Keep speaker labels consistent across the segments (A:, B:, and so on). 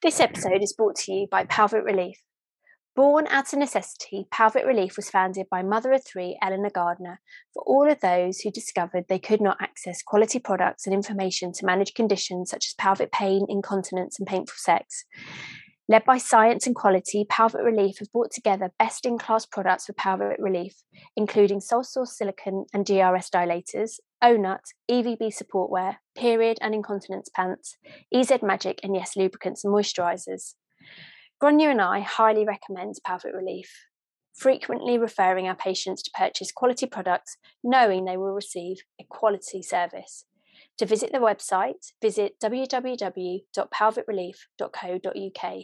A: This episode is brought to you by Pelvic Relief. Born out of necessity, Pelvic Relief was founded by mother of three, Eleanor Gardner, for all of those who discovered they could not access quality products and information to manage conditions such as pelvic pain, incontinence, and painful sex. Led by science and quality, Pelvic Relief have brought together best in class products for pelvic relief, including Soul Source silicone and DRS dilators, Ohnut, EVB support wear, period and incontinence pants, EZ Magic, and Yes lubricants and moisturizers. Gráinne and I highly recommend Pelvic Relief, frequently referring our patients to purchase quality products, knowing they will receive a quality service. To visit the website, visit www.pelvicrelief.co.uk.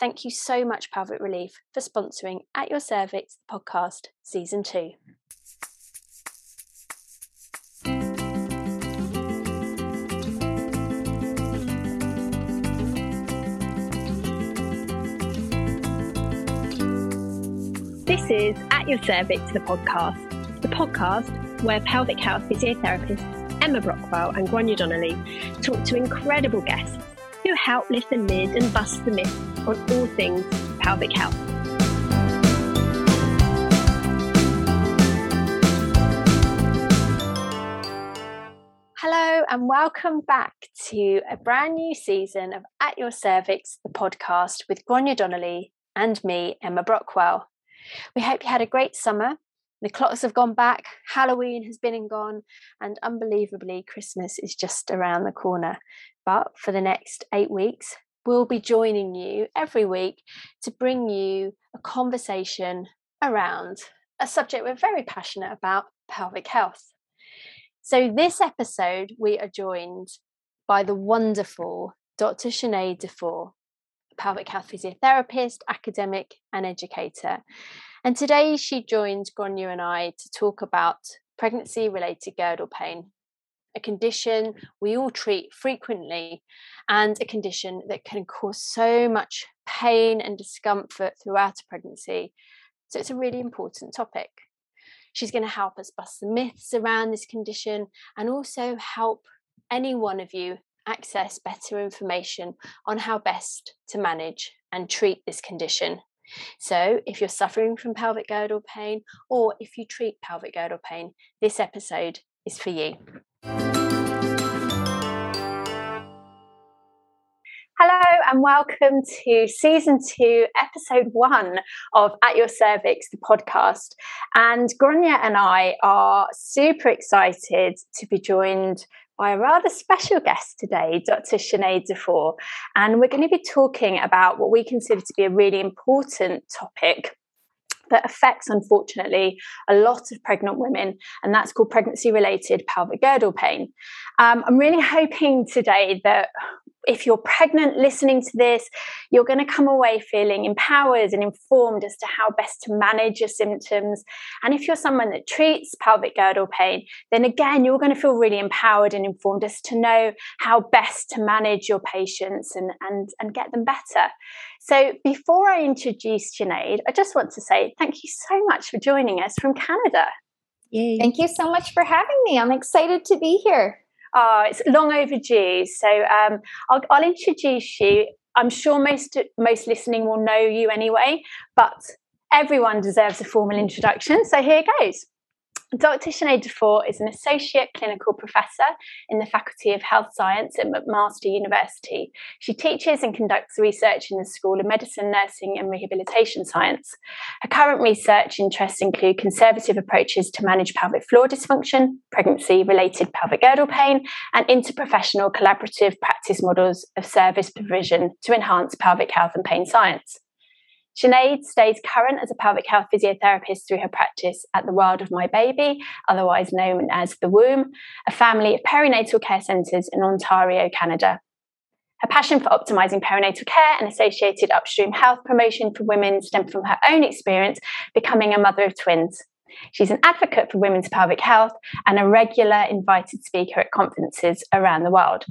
A: Thank you so much, Pelvic Relief, for sponsoring At Your Cervix podcast, season two. This is At Your Cervix, the podcast, the podcast where pelvic health physiotherapists Emma Brockwell and Gráinne Donnelly talk to incredible guests who help lift the lid and bust the myth on all things pelvic health. Hello, and welcome back to a brand new season of At Your Cervix, the podcast with Gráinne Donnelly and me, Emma Brockwell. We hope you had a great summer the clocks have gone back, Halloween has been and gone, and unbelievably, Christmas is just around the corner. But for the next eight weeks, we'll be joining you every week to bring you a conversation around a subject we're very passionate about pelvic health. So, this episode, we are joined by the wonderful Dr. Sinead Dufour, pelvic health physiotherapist, academic, and educator. And today she joins Gráinne and I to talk about pregnancy related girdle pain, a condition we all treat frequently and a condition that can cause so much pain and discomfort throughout a pregnancy. So it's a really important topic. She's going to help us bust the myths around this condition and also help any one of you access better information on how best to manage and treat this condition so, if you're suffering from pelvic girdle pain or if you treat pelvic girdle pain, this episode is for you. Hello and welcome to season two, episode one of At Your Cervix, the podcast. And Gráinne and I are super excited to be joined by a rather special guest today, Dr. Sinead Dufour. And we're going to be talking about what we consider to be a really important topic that affects, unfortunately, a lot of pregnant women, and that's called pregnancy related pelvic girdle pain. Um, I'm really hoping today that if you're pregnant listening to this, you're going to come away feeling empowered and informed as to how best to manage your symptoms. And if you're someone that treats pelvic girdle pain, then again, you're going to feel really empowered and informed as to know how best to manage your patients and, and, and get them better. So before I introduce Sinead, I just want to say thank you so much for joining us from Canada.
B: Yay. Thank you so much for having me. I'm excited to be here.
A: Oh, it's long overdue. So um, I'll, I'll introduce you. I'm sure most most listening will know you anyway, but everyone deserves a formal introduction. So here goes. Dr. Sinead Dufour is an associate clinical professor in the Faculty of Health Science at McMaster University. She teaches and conducts research in the School of Medicine, Nursing and Rehabilitation Science. Her current research interests include conservative approaches to manage pelvic floor dysfunction, pregnancy related pelvic girdle pain, and interprofessional collaborative practice models of service provision to enhance pelvic health and pain science. Sinead stays current as a pelvic health physiotherapist through her practice at the World of My Baby, otherwise known as The Womb, a family of perinatal care centres in Ontario, Canada. Her passion for optimising perinatal care and associated upstream health promotion for women stemmed from her own experience becoming a mother of twins. She's an advocate for women's pelvic health and a regular invited speaker at conferences around the world.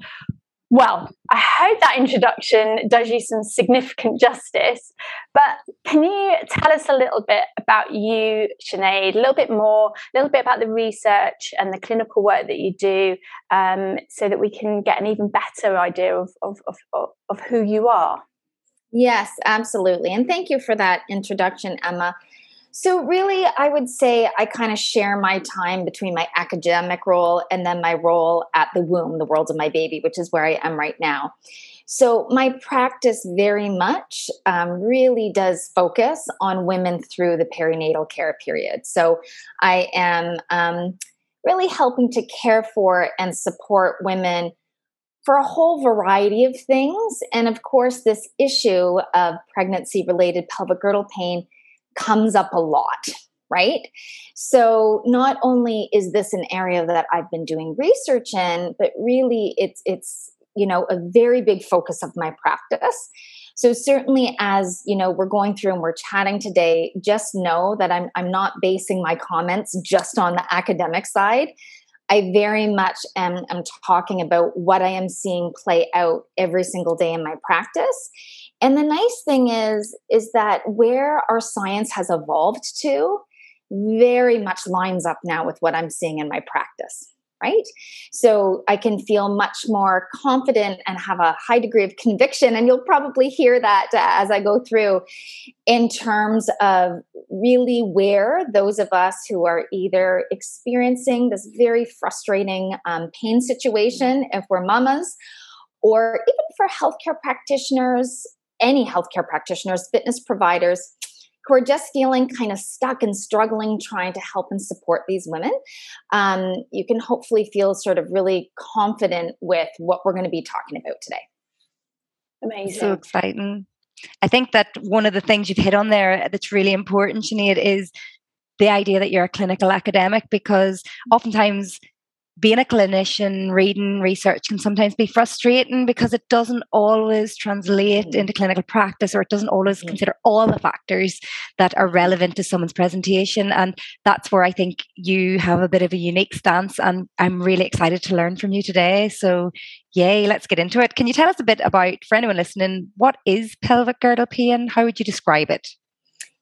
A: Well, I hope that introduction does you some significant justice. But can you tell us a little bit about you, Sinead, a little bit more, a little bit about the research and the clinical work that you do, um, so that we can get an even better idea of, of, of, of who you are?
B: Yes, absolutely. And thank you for that introduction, Emma. So, really, I would say I kind of share my time between my academic role and then my role at the womb, the world of my baby, which is where I am right now. So, my practice very much um, really does focus on women through the perinatal care period. So, I am um, really helping to care for and support women for a whole variety of things. And of course, this issue of pregnancy related pelvic girdle pain comes up a lot, right? So not only is this an area that I've been doing research in, but really it's it's you know a very big focus of my practice. So certainly as you know we're going through and we're chatting today just know that i'm i'm not basing my comments just on the academic side. I very much am, am talking about what i am seeing play out every single day in my practice and the nice thing is is that where our science has evolved to very much lines up now with what i'm seeing in my practice right? So I can feel much more confident and have a high degree of conviction. And you'll probably hear that uh, as I go through in terms of really where those of us who are either experiencing this very frustrating um, pain situation, if we're mamas, or even for healthcare practitioners, any healthcare practitioners, fitness providers, who are just feeling kind of stuck and struggling trying to help and support these women, um, you can hopefully feel sort of really confident with what we're going to be talking about today.
A: Amazing.
C: So exciting. I think that one of the things you've hit on there that's really important, Sinead, is the idea that you're a clinical academic because oftentimes being a clinician, reading research can sometimes be frustrating because it doesn't always translate mm-hmm. into clinical practice or it doesn't always mm-hmm. consider all the factors that are relevant to someone's presentation. And that's where I think you have a bit of a unique stance. And I'm really excited to learn from you today. So, yay, let's get into it. Can you tell us a bit about, for anyone listening, what is pelvic girdle pain? How would you describe it?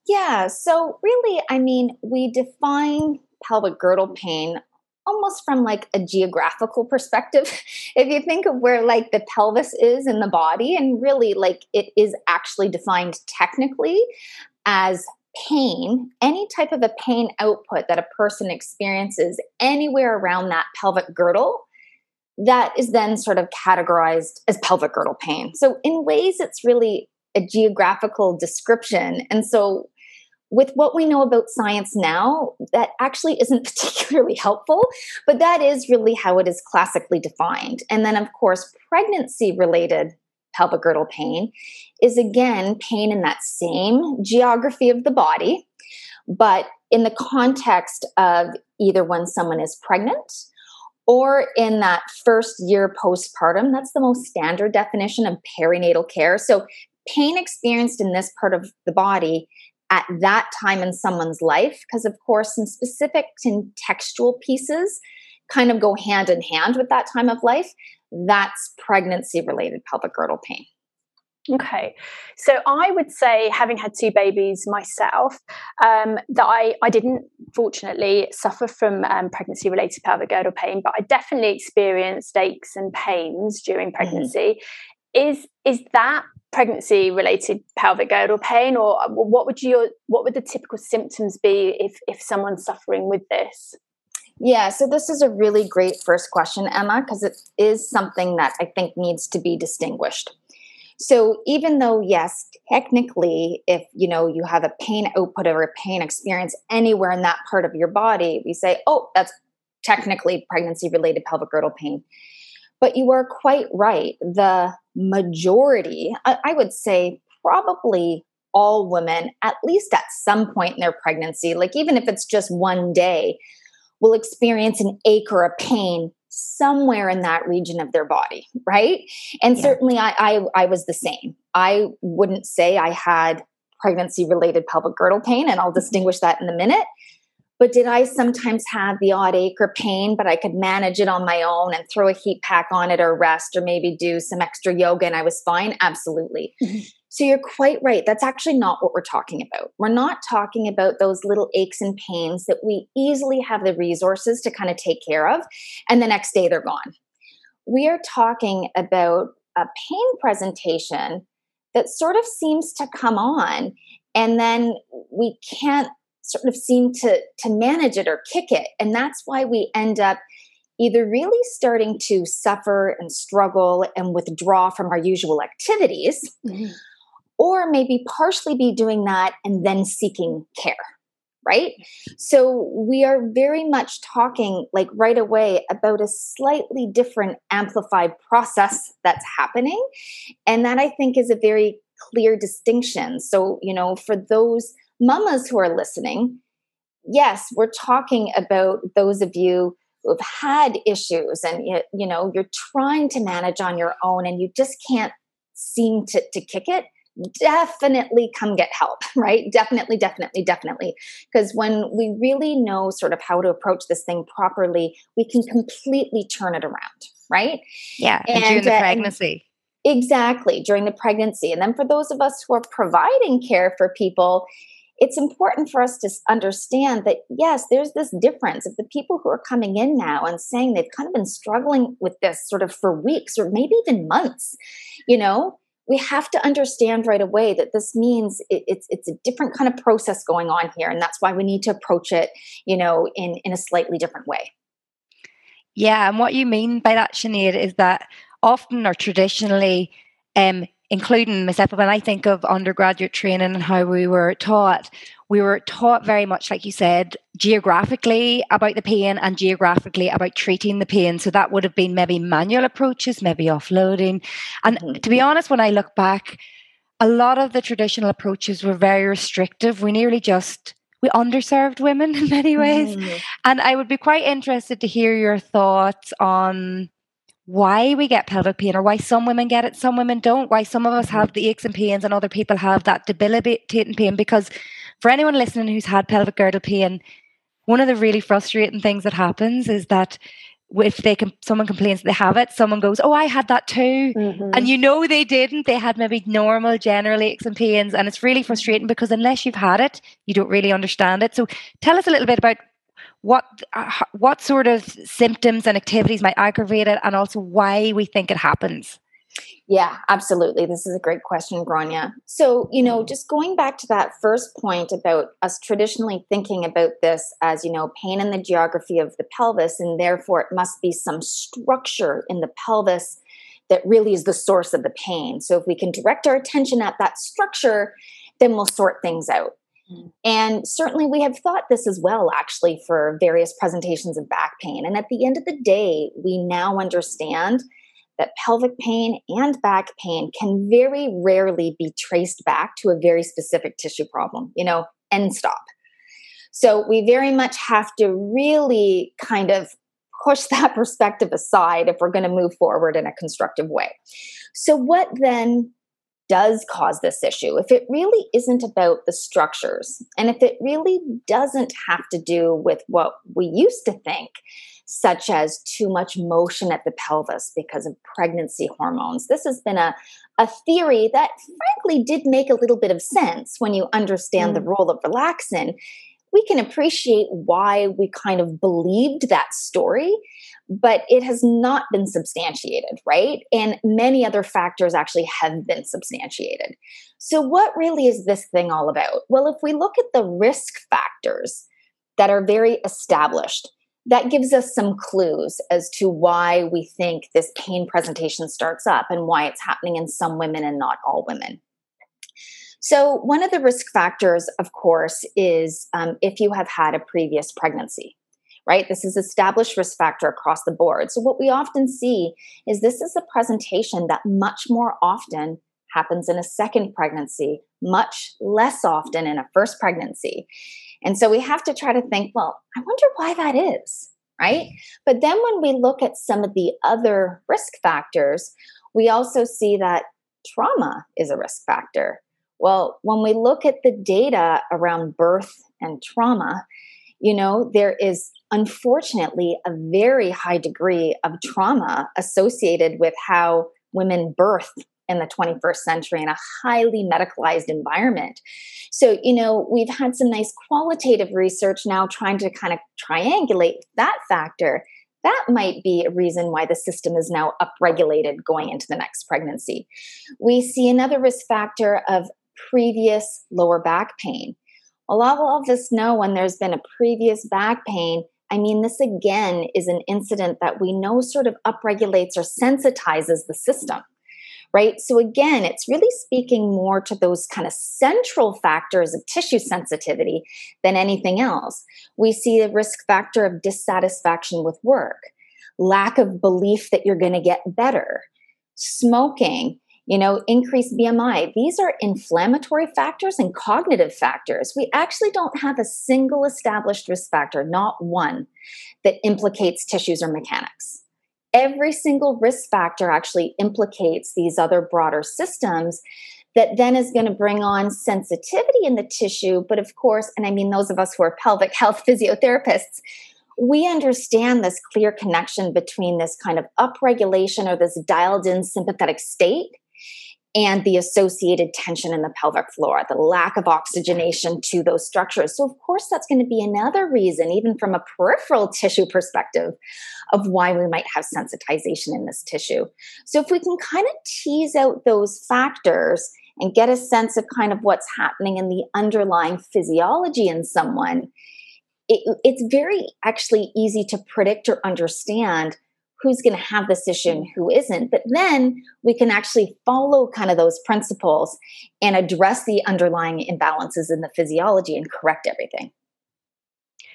B: Yeah, so really, I mean, we define pelvic girdle pain almost from like a geographical perspective. If you think of where like the pelvis is in the body and really like it is actually defined technically as pain any type of a pain output that a person experiences anywhere around that pelvic girdle that is then sort of categorized as pelvic girdle pain. So in ways it's really a geographical description. And so with what we know about science now, that actually isn't particularly helpful, but that is really how it is classically defined. And then, of course, pregnancy related pelvic girdle pain is again pain in that same geography of the body, but in the context of either when someone is pregnant or in that first year postpartum. That's the most standard definition of perinatal care. So, pain experienced in this part of the body at that time in someone's life because of course some specific contextual pieces kind of go hand in hand with that time of life that's pregnancy related pelvic girdle pain
A: Okay, so I would say, having had two babies myself, um, that I, I didn't fortunately suffer from um, pregnancy related pelvic girdle pain, but I definitely experienced aches and pains during mm-hmm. pregnancy. Mm-hmm. Is is that pregnancy related pelvic girdle pain or uh, what would your what would the typical symptoms be if if someone's suffering with this?
B: Yeah so this is a really great first question emma because it is something that i think needs to be distinguished. So even though yes technically if you know you have a pain output or a pain experience anywhere in that part of your body we say oh that's technically pregnancy related pelvic girdle pain. But you are quite right. The majority, I, would say probably all women, at least at some point in their pregnancy, like even if it's just one day, will experience an ache or a pain somewhere in that region of their body, right? And yeah. certainly I, I, I was the same. I wouldn't say I had pregnancy related pelvic girdle pain, and I'll mm-hmm. distinguish that in a minute. But did I sometimes have the odd ache or pain, but I could manage it on my own and throw a heat pack on it or rest or maybe do some extra yoga and I was fine? Absolutely. Mm-hmm. So you're quite right. That's actually not what we're talking about. We're not talking about those little aches and pains that we easily have the resources to kind of take care of, and the next day they're gone. We are talking about a pain presentation that sort of seems to come on and then we can't sort of seem to to manage it or kick it. And that's why we end up either really starting to suffer and struggle and withdraw from our usual activities mm-hmm. or maybe partially be doing that and then seeking care right? So we are very much talking like right away about a slightly different amplified process that's happening. And that i think is a very clear distinction. So you know for those mamas who are listening yes we're talking about those of you who've had issues and you, you know you're trying to manage on your own and you just can't seem to, to kick it definitely come get help right? Definitely definitely definitely. Because when we really know sort of how to approach this thing properly we can completely turn it around right?
C: Yeah and, and during the uh, pregnancy.
B: Exactly during the pregnancy. And then for those of us who are providing care for people it's important for us to understand that yes, there's this difference. If the people who are coming in now and saying they've kind of been struggling with this sort of for weeks or maybe even months, you know, we have to understand right away that this means it, it's it's a different kind of process going on here, and that's why we need to approach it, you know, in in a slightly different way.
C: Yeah, and what you mean by that, Sinead, is that often or traditionally, um, including myself, when I think of undergraduate training and how we were taught, we were taught very much, like you said, geographically about the pain and geographically about treating the pain. So that would have been maybe manual approaches, maybe offloading. And mm-hmm. to be honest, when I look back, a lot of the traditional approaches were very restrictive. We nearly just we underserved women in many ways. Mm-hmm. And I would be quite interested to hear your thoughts on why we get pelvic pain or why some women get it, some women don't, why some of us have mm-hmm. the aches and pains and other people have that debilitating pain. Because for anyone listening who's had pelvic girdle pain, one of the really frustrating things that happens is that if they can someone complains they have it someone goes oh i had that too mm-hmm. and you know they didn't they had maybe normal general aches and pains and it's really frustrating because unless you've had it you don't really understand it so tell us a little bit about what uh, what sort of symptoms and activities might aggravate it and also why we think it happens?
B: Yeah absolutely. This is a great question Gráinne. So you know just going back to that first point about us traditionally thinking about this as you know pain in the geography of the pelvis and therefore it must be some structure in the pelvis that really is the source of the pain. So if we can direct our attention at that structure then we'll sort things out And certainly we have thought this as well, actually, for various presentations of back pain. And at the end of the day, we now understand that pelvic pain and back pain can very rarely be traced back to a very specific tissue problem, you know, end stop. So we very much have to really kind of push that perspective aside if we're going to move forward in a constructive way. So, what then does cause this issue, if it really isn't about the structures, and if it really doesn't have to do with what we used to think, such as too much motion at the pelvis because of pregnancy hormones, this has been a, a theory that frankly did make a little bit of sense when you understand mm. the role of relaxin we can appreciate why we kind of believed that story, but it has not been substantiated, right? And many other factors actually have been substantiated. So, what really is this thing all about? Well, if we look at the risk factors that are very established, that gives us some clues as to why we think this pain presentation starts up and why it's happening in some women and not all women. So, one of the risk factors, of course, is um, if you have had a previous pregnancy, right? This is established risk factor across the board. So, what we often see is this is a presentation that much more often happens in a second pregnancy, much less often in a first pregnancy. And so we have to try to think, well, I wonder why that is, right? But then when we look at some of the other risk factors, we also see that trauma is a risk factor. Well, when we look at the data around birth and trauma, you know, there is unfortunately a very high degree of trauma associated with how women birth in the 21st century in a highly medicalized environment. So, you know, we've had some nice qualitative research now trying to kind of triangulate that factor. that might be a reason why the system is now upregulated going into the next pregnancy. We see another risk factor of previous lower back pain. A lot of us know when there's been a previous back pain. I mean, this again is an incident that we know sort of upregulates or sensitizes the system right? So again, it's really speaking more to those kind of central factors of tissue sensitivity than anything else. We see a risk factor of dissatisfaction with work, lack of belief that you're going to get better, smoking, you know, increased BMI. These are inflammatory factors and cognitive factors. We actually don't have a single established risk factor, not one, that implicates tissues or mechanics every single risk factor actually implicates these other broader systems that then is going to bring on sensitivity in the tissue. But of course, and I mean those of us who are pelvic health physiotherapists, we understand this clear connection between this kind of upregulation or this dialed in sympathetic state and the associated tension in the pelvic floor, the lack of oxygenation to those structures. So, of course, that's going to be another reason, even from a peripheral tissue perspective, of why we might have sensitization in this tissue. So, if we can kind of tease out those factors and get a sense of kind of what's happening in the underlying physiology in someone, it, it's very actually easy to predict or understand who's going to have this issue and who isn't. But then we can actually follow kind of those principles and address the underlying imbalances in the physiology and correct everything.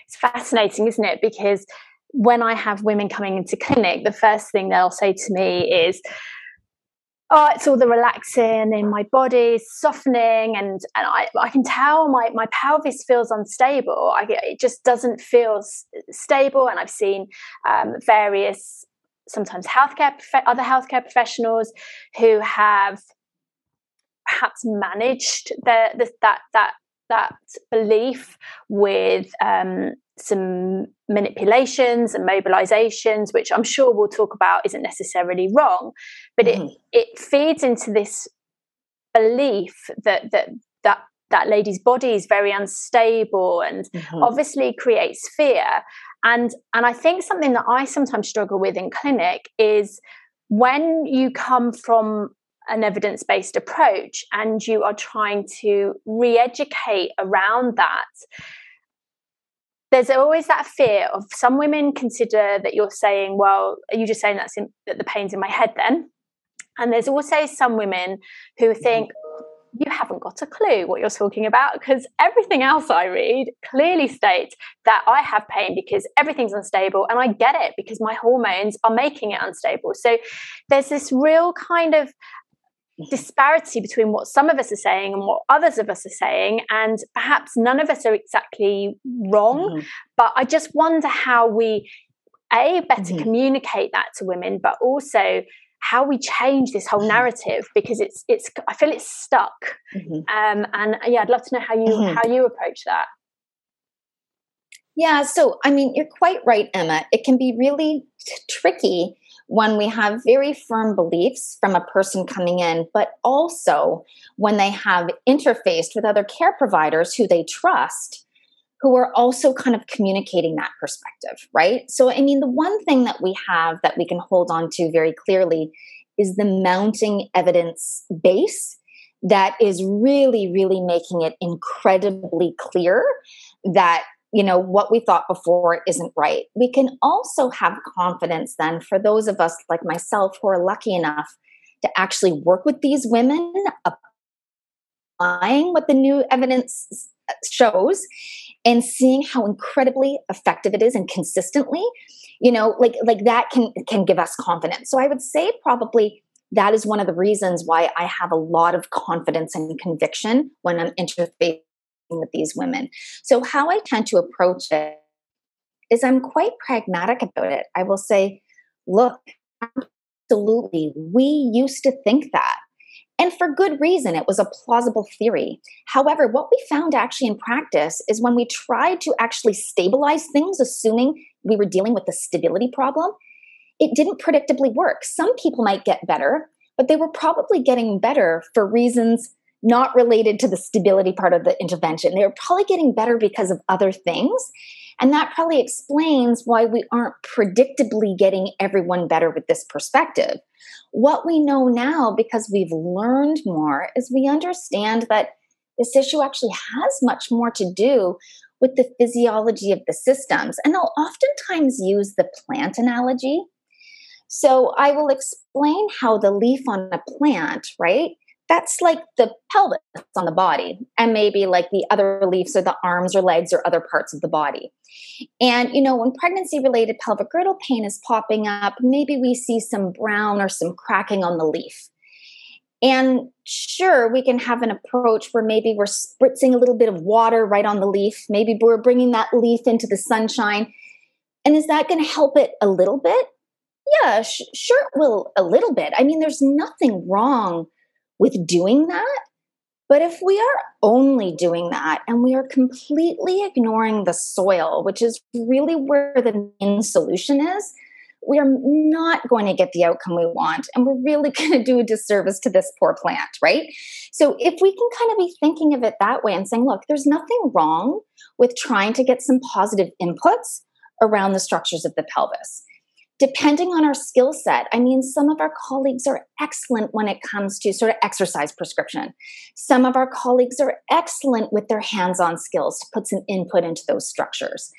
A: It's fascinating, isn't it? Because when I have women coming into clinic, the first thing they'll say to me is, oh, it's all the relaxin in my body, softening, and and I, I can tell my my pelvis feels unstable. I, it just doesn't feel s- stable, and I've seen um, various sometimes healthcare other healthcare professionals who have perhaps managed the, the that that that belief with um, some manipulations and mobilizations, which I'm sure we'll talk about isn't necessarily wrong, but mm-hmm. it it feeds into this belief that that that that lady's body is very unstable and mm-hmm. obviously creates fear and and i think something that i sometimes struggle with in clinic is when you come from an evidence based approach and you are trying to re educate around that, there's always that fear of some women consider that you're saying, well, are you just saying that's in, that the pain's in my head then? And there's also some women who mm-hmm. think, you haven't got a clue what you're talking about because everything else I read clearly states that I have pain because everything's unstable and I get it because my hormones are making it unstable. So there's this real kind of disparity between what some of us are saying and what others of us are saying and perhaps none of us are exactly wrong mm-hmm. but i just wonder how we a better mm-hmm. communicate that to women but also how we change this whole mm-hmm. narrative because it's it's I feel it's stuck. Mm-hmm. Um, and yeah, I'd love to know how you mm-hmm. how you approach that.
B: Yeah, so I mean, you're quite right, Emma. It can be really t- tricky when we have very firm beliefs from a person coming in, but also when they have interfaced with other care providers who they trust who are also kind of communicating that perspective, right? So, I mean, the one thing that we have that we can hold on to very clearly is the mounting evidence base that is really, really making it incredibly clear that you know what we thought before isn't right we can also have confidence then for those of us like myself who are lucky enough to actually work with these women applying what the new evidence shows and seeing how incredibly effective it is and consistently you know like like that can can give us confidence. So i would say probably that is one of the reasons why i have a lot of confidence and conviction when i'm interfacing with these women. So how i tend to approach it is i'm quite pragmatic about it. I will say look absolutely we used to think that and for good reason, it was a plausible theory. However, what we found actually in practice is when we tried to actually stabilize things, assuming we were dealing with the stability problem, it didn't predictably work. Some people might get better, but they were probably getting better for reasons not related to the stability part of the intervention. They were probably getting better because of other things. And that probably explains why we aren't predictably getting everyone better with this perspective. What we know now, because we've learned more, is we understand that this issue actually has much more to do with the physiology of the systems. And I'll oftentimes use the plant analogy. So I will explain how the leaf on a plant, right? That's like the pelvis on the body, and maybe like the other leaves or the arms or legs or other parts of the body. And, you know, when pregnancy related pelvic girdle pain is popping up, maybe we see some brown or some cracking on the leaf. And sure, we can have an approach where maybe we're spritzing a little bit of water right on the leaf. Maybe we're bringing that leaf into the sunshine. And is that going to help it a little bit? Yeah, sh- sure, it will a little bit. I mean, there's nothing wrong with doing that. But if we are only doing that and we are completely ignoring the soil, which is really where the main solution is, we are not going to get the outcome we want. And we're really going to do a disservice to this poor plant, right? So if we can kind of be thinking of it that way and saying, look, there's nothing wrong with trying to get some positive inputs around the structures of the pelvis depending on our skill set, I mean, some of our colleagues are excellent when it comes to sort of exercise prescription. Some of our colleagues are excellent with their hands on skills to put some input into those structures.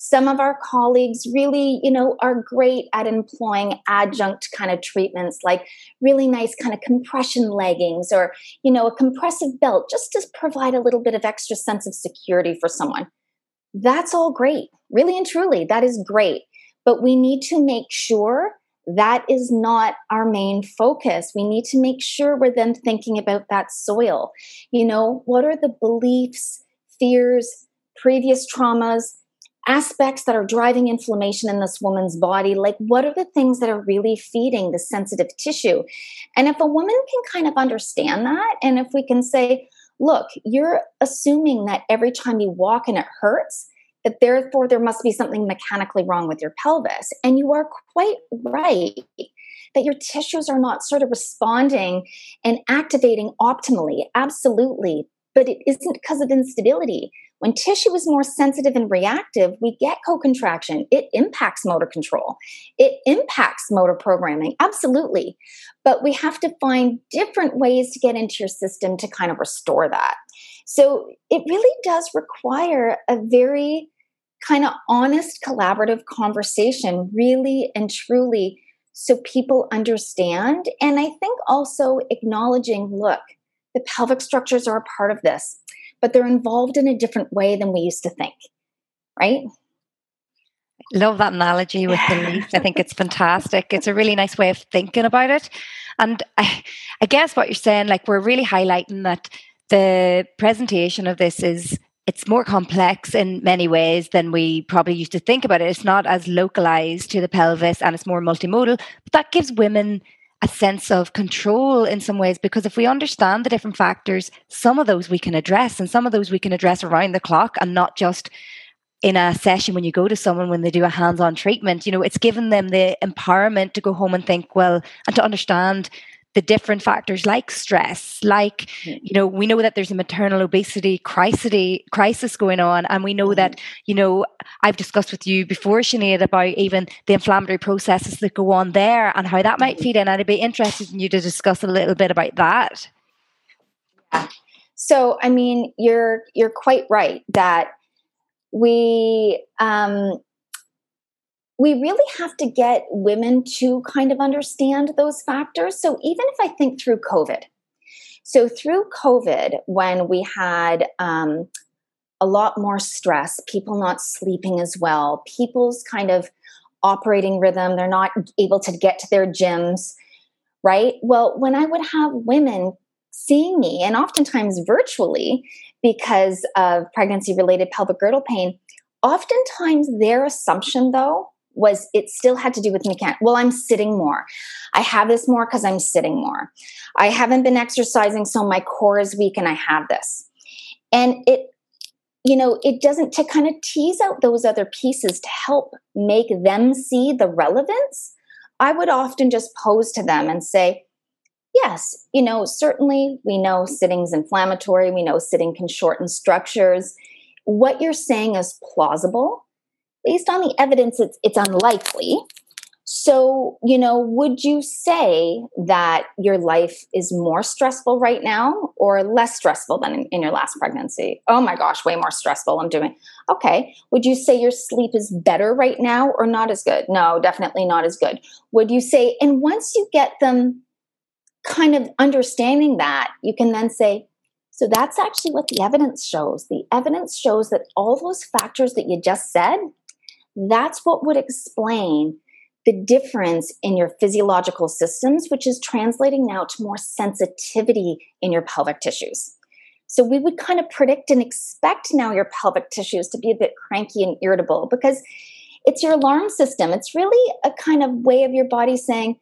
B: Some of our colleagues really, you know, are great at employing adjunct kind of treatments like really nice kind of compression leggings or, you know, a compressive belt just to provide a little bit of extra sense of security for someone. That's all great. Really and truly, that is great. But we need to make sure that is not our main focus. We need to make sure we're then thinking about that soil. You know, what are the beliefs, fears, previous traumas, aspects that are driving inflammation in this woman's body? Like, what are the things that are really feeding the sensitive tissue? And if a woman can kind of understand that, and if we can say, look, you're assuming that every time you walk and it hurts, that therefore there must be something mechanically wrong with your pelvis. And you are quite right that your tissues are not sort of responding and activating optimally. Absolutely. But it isn't because of instability. When tissue is more sensitive and reactive, we get co contraction. It impacts motor control, it impacts motor programming, absolutely. But we have to find different ways to get into your system to kind of restore that. So it really does require a very kind of honest, collaborative conversation, really and truly, so people understand. And I think also acknowledging look, the pelvic structures are a part of this, but they're involved in a different way than we used to think, right?
C: Love that analogy with the leaf. I think it's fantastic. It's a really nice way of thinking about it. And I, I guess what you're saying, like, we're really highlighting that the presentation of this is it's more complex in many ways than we probably used to think about it. It's not as localized to the pelvis and it's more multimodal, but that gives women a sense of control in some ways because if we understand the different factors, some of those we can address and some of those we can address around the clock and not just in a session when you go to someone when they do a hands-on treatment you know it's given them the empowerment to go home and think well and to understand the different factors like stress, like, you know, we know that there's a maternal obesity crisis, crisis going on. And we know that, mm-hmm. you know, I've discussed with you before, Sinead, about even the inflammatory processes that go on there and how that might mm-hmm. feed in. And I'd be interested in you to discuss a little bit about that.
B: Yeah. So, I mean, you're you're quite right that we um, we really have to get women to kind of understand those factors. So even if I think through COVID, so through COVID, when we had um, a lot more stress, people not sleeping as well, people's kind of operating rhythm, they're not able to get to their gyms, right? Well, when I would have women seeing me, and oftentimes virtually because of pregnancy related pelvic girdle pain, oftentimes their assumption though was it still had to do with mechanic. Well, I'm sitting more. I have this more because I'm sitting more. I haven't been exercising, so my core is weak and I have this. And it, you know, it doesn't to kind of tease out those other pieces to help make them see the relevance. I would often just pose to them and say, yes, you know, certainly we know sitting's inflammatory. We know sitting can shorten structures. What you're saying is plausible based on the evidence, it's, it's unlikely. So, you know, would you say that your life is more stressful right now or less stressful than in, in, your last pregnancy? Oh my gosh, way more stressful. I'm doing okay. Would you say your sleep is better right now or not as good? No, definitely not as good. Would you say, and once you get them kind of understanding that, you can then say, so that's actually what the evidence shows. The evidence shows that all those factors that you just said, that's what would explain the difference in your physiological systems, which is translating now to more sensitivity in your pelvic tissues. So we would kind of predict and expect now your pelvic tissues to be a bit cranky and irritable because it's your alarm system. It's really a kind of way of your body saying,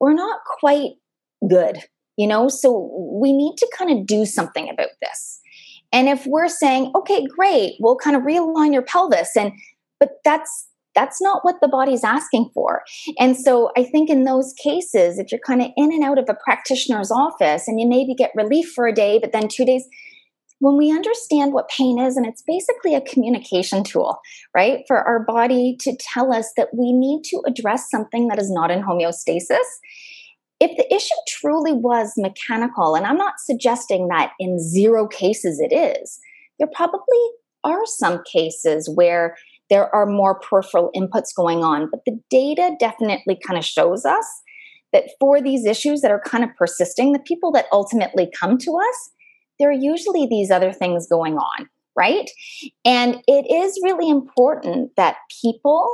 B: we're not quite good, you know? So we need to kind of do something about this. And if we're saying, okay, great, we'll kind of realign your pelvis and but that's that's not what the body's asking for. And so I think in those cases, if you're kind of in and out of a practitioner's office and you maybe get relief for a day, but then two days, when we understand what pain is, and it's basically a communication tool, right, for our body to tell us that we need to address something that is not in homeostasis. If the issue truly was mechanical, and I'm not suggesting that in zero cases it is, there probably are some cases where there are more peripheral inputs going on. But the data definitely kind of shows us that for these issues that are kind of persisting, the people that ultimately come to us, there are usually these other things going on, right? And it is really important that people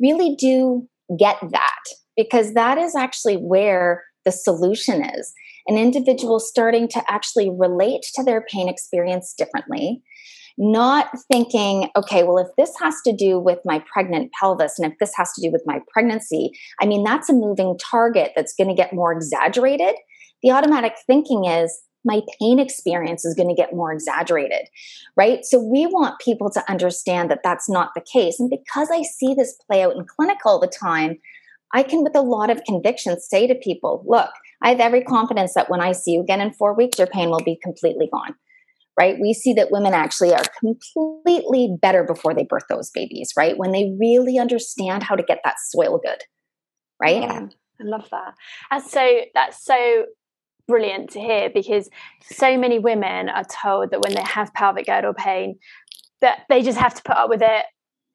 B: really do get that because that is actually where the solution is. An individual starting to actually relate to their pain experience differently, not thinking, okay, well, if this has to do with my pregnant pelvis and if this has to do with my pregnancy, I mean, that's a moving target that's going to get more exaggerated. The automatic thinking is, my pain experience is going to get more exaggerated, right? So we want people to understand that that's not the case. And because I see this play out in clinic all the time, I can, with a lot of conviction, say to people, look, I have every confidence that when I see you again in four weeks, your pain will be completely gone right? We see that women actually are completely better before they birth those babies, right? When they really understand how to get that soil good, right?
A: Yeah, I love that. And so that's so brilliant to hear because so many women are told that when they have pelvic girdle pain that they just have to put up with it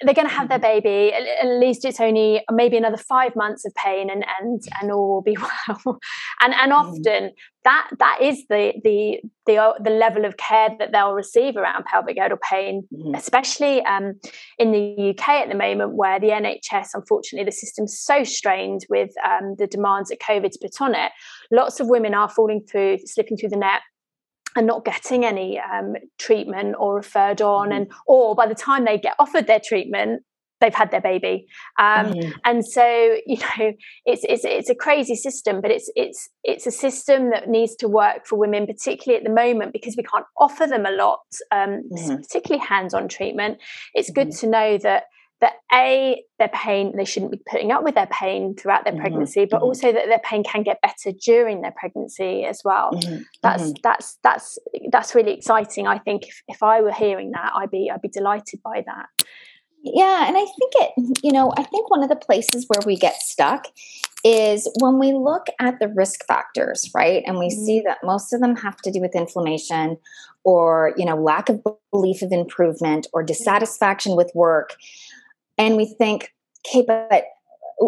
A: they're going to have their baby at, least it's only maybe another five months of pain and and and all will be well and and mm-hmm. often that that is the the the uh, the level of care that they'll receive around pelvic girdle pain mm-hmm. especially um, in the UK at the moment where the NHS unfortunately the system's so strained with um, the demands that COVID's put on it lots of women are falling through slipping through the net and not getting any um, treatment or referred on mm-hmm. and or by the time they get offered their treatment they've had their baby um, mm-hmm. and so you know it's, it's it's a crazy system but it's it's it's a system that needs to work for women particularly at the moment because we can't offer them a lot um, mm-hmm. particularly hands-on treatment it's good mm-hmm. to know that that a their pain they shouldn't be putting up with their pain throughout their mm-hmm. pregnancy but mm-hmm. also that their pain can get better during their pregnancy as well mm-hmm. that's mm-hmm. that's that's that's really exciting i think if, if i were hearing that i'd be i'd be delighted by that
B: yeah and i think it you know i think one of the places where we get stuck is when we look at the risk factors right and we mm-hmm. see that most of them have to do with inflammation or you know lack of belief of improvement or dissatisfaction with work and we think, okay, but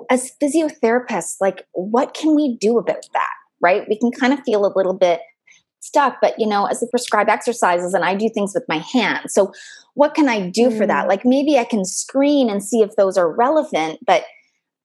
B: as physiotherapists, like, what can we do about that? Right? We can kind of feel a little bit stuck, but you know, as I prescribe exercises and I do things with my hands. So, what can I do mm. for that? Mm. Like, maybe I can screen and see if those are relevant, but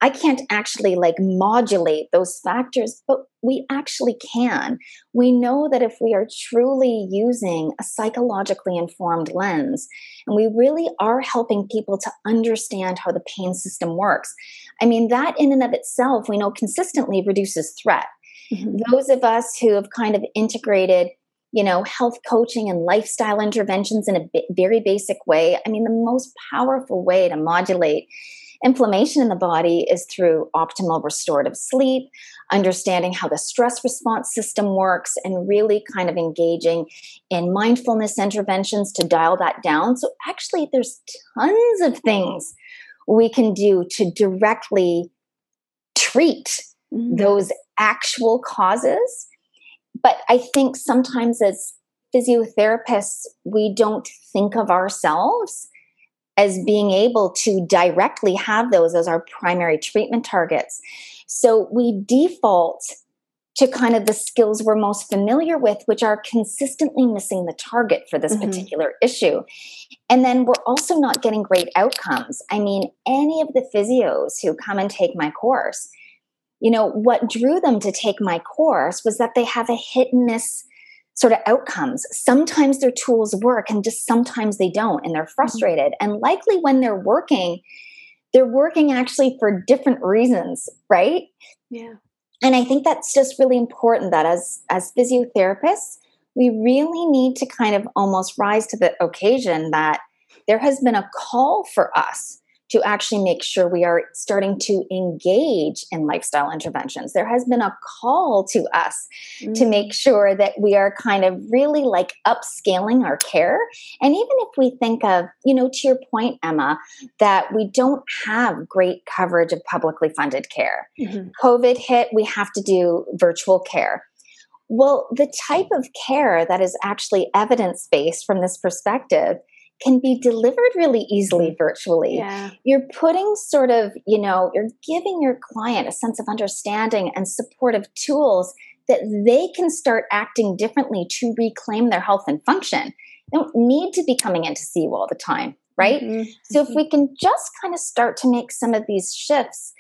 B: I can't actually like modulate those factors, but we actually can. We know that if we are truly using a psychologically informed lens and we really are helping people to understand how the pain system works, I mean, that in and of itself, we know consistently reduces threat. Mm-hmm. Those of us who have kind of integrated you know, health coaching and lifestyle interventions in a very basic way. I mean, the most powerful way to modulate inflammation in the body is through optimal restorative sleep, understanding how the stress response system works, and really kind of engaging in mindfulness interventions to dial that down. So, actually, there's tons of things we can do to directly treat mm-hmm. those actual causes. But I think sometimes as physiotherapists, we don't think of ourselves as being able to directly have those as our primary treatment targets. So we default to kind of the skills we're most familiar with, which are consistently missing the target for this mm-hmm. particular issue. And then we're also not getting great outcomes. I mean, any of the physios who come and take my course, you know, what drew them to take my course was that they have a hit and miss sort of outcomes. Sometimes their tools work and just sometimes they don't, and they're mm-hmm. frustrated. Mm-hmm. And likely when they're working, they're working actually for different reasons, right?
A: Yeah.
B: And I think that's just really important that as as physiotherapists, we really need to kind of almost rise to the occasion that there has been a call for us to actually make sure we are starting to engage in lifestyle interventions. There has been a call to us mm. to make sure that we are kind of really like upscaling our care. And even if we think of, you know, to your point, Emma, that we don't have great coverage of publicly funded care. Mm-hmm. COVID hit, we have to do virtual care. Well, the type of care that is actually evidence based from this perspective can be delivered really easily virtually.
A: Yeah.
B: You're putting sort of, you know, you're giving your client a sense of understanding and supportive tools that they can start acting differently to reclaim their health and function. They don't need to be coming in to see you all the time, right? Mm-hmm. So if mm-hmm. we can just kind of start to make some of these shifts,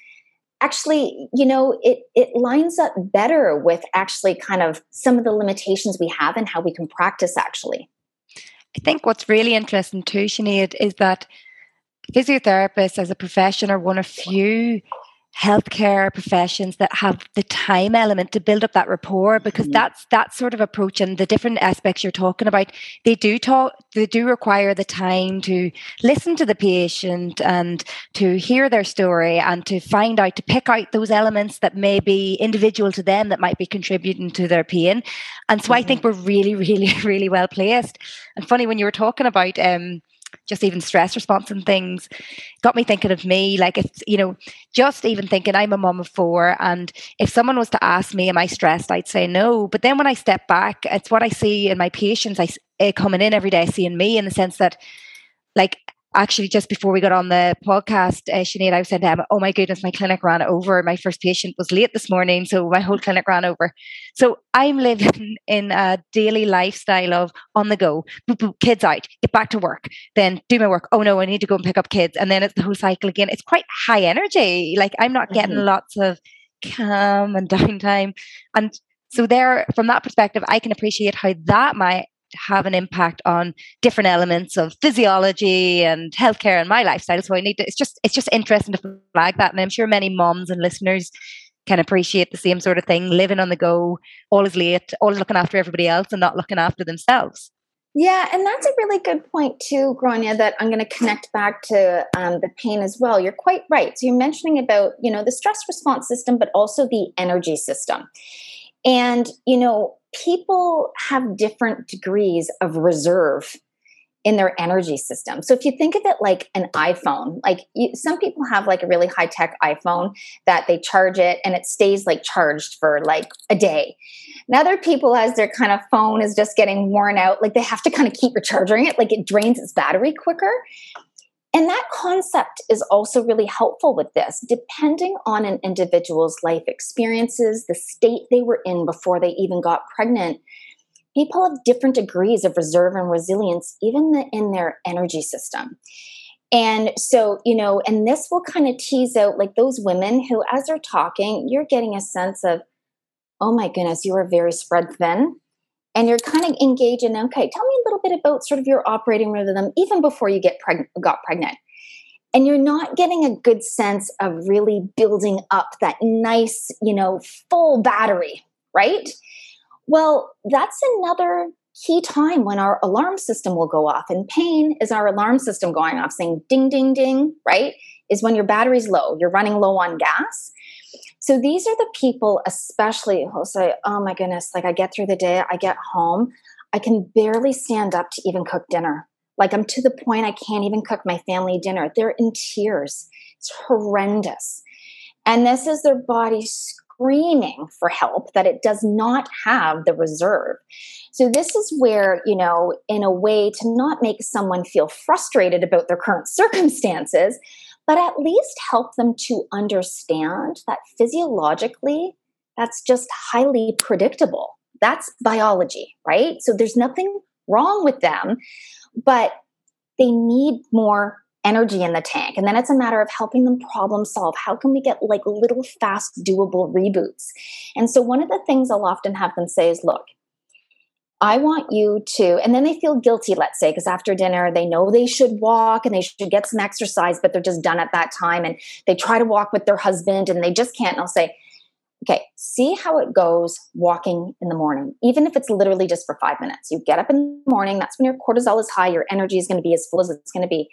B: actually, you know, it it lines up better with actually kind of some of the limitations we have and how we can practice actually.
C: I think what's really interesting too, Sinead, is that physiotherapists as a profession are one of few healthcare professions that have the time element to build up that rapport because mm-hmm. that's that sort of approach and the different aspects you're talking about they do talk they do require the time to listen to the patient and to hear their story and to find out to pick out those elements that may be individual to them that might be contributing to their pain and so mm-hmm. i think mm-hmm. we're really really really well placed and funny when you were talking about um just even stress response and things got me thinking of me. Like it's you know just even thinking i'm a mom of four and if someone was to ask me am i stressed? I'd say no. But then when i step back it's what i see in my patients. I uh, coming in every day seeing me in the sense that like actually just before we got on the podcast, uh, Sinead, I said to Emma, oh my goodness, my clinic ran over. My first patient was late this morning, so my whole clinic ran over. So I'm living in a daily lifestyle of on the go, boop, boop, kids out, get back to work, then do my work. Oh no, I need to go and pick up kids. And then it's the whole cycle again. It's quite high energy. Like I'm not getting mm-hmm. lots of calm and downtime. And so there, from that perspective, I can appreciate how that might have an impact on different elements of physiology and healthcare and my lifestyle. So I need to, it's just, it's just interesting to flag that. And I'm sure many moms and listeners can appreciate the same sort of thing, living on the go, always late, always looking after everybody else and not looking after themselves.
B: Yeah, and that's a really good point too, Gráinne, that I'm going to connect back to um, the pain as well. You're quite right. So you're mentioning about, you know, the stress response system, but also the energy system. And, you know, people have different degrees of reserve in their energy system. So if you think of it like an iPhone, like you, some people have like a really high tech iPhone that they charge it and it stays like charged for like a day. And other people, as their kind of phone is just getting worn out, like they have to kind of keep recharging it, like it drains its battery quicker. And that concept is also really helpful with this, depending on an individual's life experiences, the state they were in before they even got pregnant. People have different degrees of reserve and resilience, even in their energy system. And so, you know, and this will kind of tease out like those women who, as they're talking, you're getting a sense of, oh my goodness, you are very spread thin and you're kind of engaged okay tell me a little bit about sort of your operating rhythm even before you get preg- got pregnant. And you're not getting a good sense of really building up that nice you know full battery right? Well that's another key time when our alarm system will go off and pain is our alarm system going off saying ding ding ding right? Is when your battery's low, you're running low on gas. So these are the people, especially who say, Oh my goodness, like I get through the day, I get home, I can barely stand up to even cook dinner. Like I'm to the point I can't even cook my family dinner. They're in tears. It's horrendous. And this is their body screaming for help that it does not have the reserve. So, this is where, you know, in a way to not make someone feel frustrated about their current circumstances, but at least help them to understand that physiologically, that's just highly predictable. That's biology, right? So, there's nothing wrong with them, but they need more energy in the tank. And then it's a matter of helping them problem solve. How can we get like little fast, doable reboots? And so one of the things I'll often have them say is, look, I want you to, and then they feel guilty, let's say, because after dinner they know they should walk and they should get some exercise, but they're just done at that time. And they try to walk with their husband and they just can't. And I'll say, okay, see how it goes walking in the morning, even if it's literally just for five minutes. You get up in the morning, that's when your cortisol is high, your energy is going to be as full as it's going to be.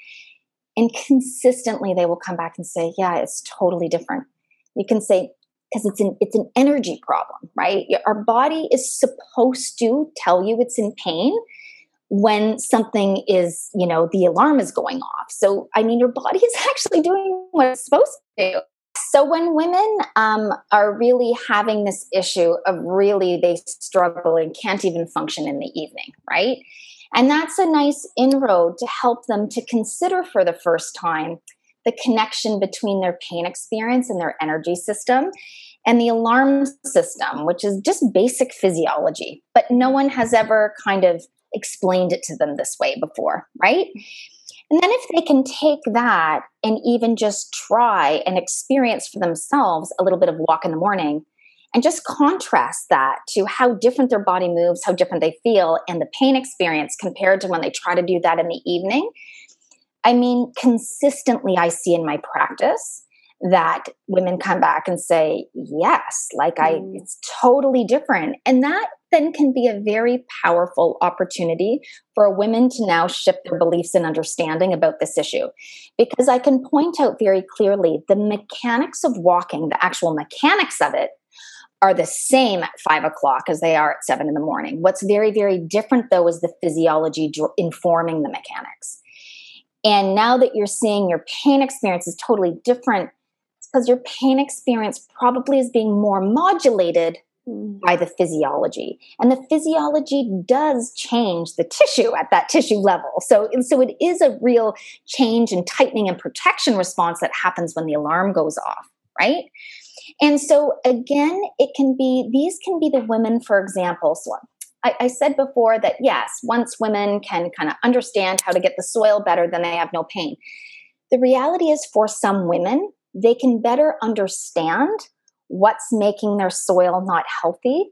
B: And consistently they will come back and say, yeah, it's totally different. You can say, because it's an it's an energy problem, right? Our body is supposed to tell you it's in pain when something is, you know, the alarm is going off. So, I mean, your body is actually doing what it's supposed to do. So, when women um, are really having this issue of really they struggle and can't even function in the evening, right? And that's a nice inroad to help them to consider for the first time the connection between their pain experience and their energy system and the alarm system, which is just basic physiology. But no one has ever kind of explained it to them this way before, right? And then if they can take that and even just try and experience for themselves a little bit of walk in the morning, and just contrast that to how different their body moves, how different they feel, and the pain experience compared to when they try to do that in the evening. I mean, consistently, I see in my practice that women come back and say, Yes, like I, mm. it's totally different. And that then can be a very powerful opportunity for women to now shift their beliefs and understanding about this issue. Because I can point out very clearly the mechanics of walking, the actual mechanics of it are the same at five o'clock as they are at seven in the morning. What's very, very different though is the physiology informing the mechanics. And now that you're seeing your pain experience is totally different, because your pain experience probably is being more modulated mm. by the physiology. And the physiology does change the tissue at that tissue level. So, so it is a real change in tightening and protection response that happens when the alarm goes off, right? And so, again, it can be, these can be the women, for example. So, I, I said before that yes, once women can kind of understand how to get the soil better, then they have no pain. The reality is, for some women, they can better understand what's making their soil not healthy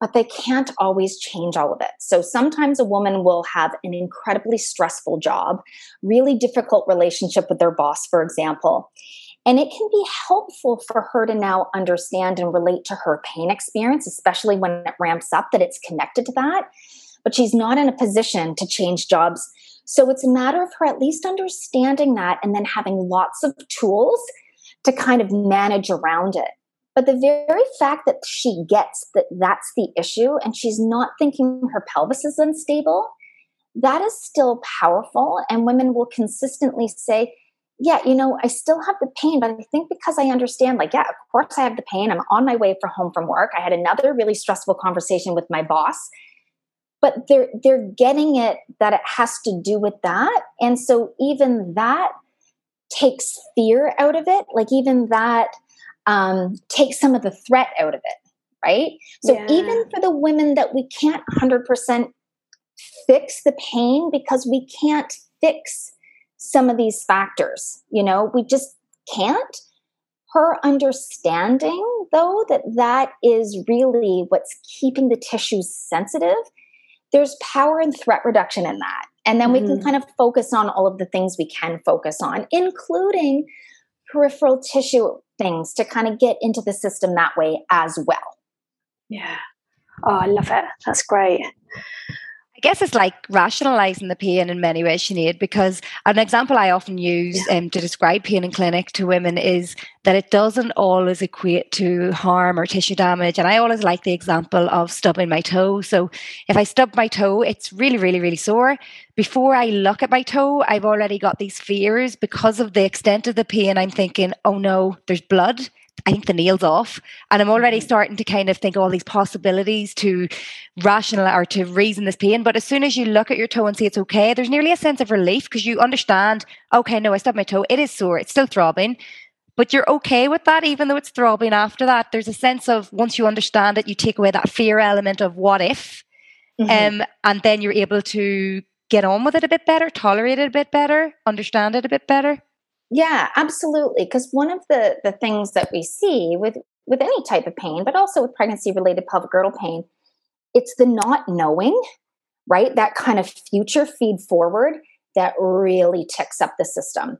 B: but they can't always change all of it. So sometimes a woman will have an incredibly stressful job, really difficult relationship with their boss, for example. And it can be helpful for her to now understand and relate to her pain experience, especially when it ramps up, that it's connected to that. But she's not in a position to change jobs. So it's a matter of her at least understanding that and then having lots of tools to kind of manage around it. But the very fact that she gets that that's the issue and she's not thinking her pelvis is unstable, that is still powerful. And women will consistently say, yeah, you know, I still have the pain, but I think because I understand, like, yeah, of course I have the pain. I'm on my way for home from work. I had another really stressful conversation with my boss, but they're they're getting it that it has to do with that, and so even that takes fear out of it. Like even that um, takes some of the threat out of it, right? So yeah. even for the women that we can't hundred percent fix the pain because we can't fix some of these factors. You know, we just can't. Her understanding, though, that that is really what's keeping the tissues sensitive, there's power and threat reduction in that. And then mm-hmm. we can mm-hmm. kind of focus on all of the things we can focus on, including peripheral tissue things to kind of get into the system that way as well.
A: Yeah. Oh, I love it. That's great
C: guess it's like rationalizing the pain in many ways, Sinead, because an example I often use yeah. um, to describe pain in clinic to women is that it doesn't always equate to harm or tissue damage. And I always like the example of stubbing my toe. So if I stub my toe, it's really, really, really sore. Before I look at my toe, I've already got these fears because of the extent of the pain. I'm thinking, oh no, there's blood I think the nail's off. And I'm already mm-hmm. starting to kind of think all these possibilities to rational or to reason this pain. But as soon as you look at your toe and see it's okay, there's nearly a sense of relief because you understand, okay, no, I stubbed my toe. It is sore. It's still throbbing. But you're okay with that, even though it's throbbing after that. There's a sense of once you understand it, you take away that fear element of what if. Mm-hmm. Um, and then you're able to get on with it a bit better, tolerate it a bit better, understand it a bit better.
B: Yeah, absolutely. Because one of the the things that we see with with any type of pain, but also with pregnancy related pelvic girdle pain, it's the not knowing, right? That kind of future feed forward that really ticks up the system.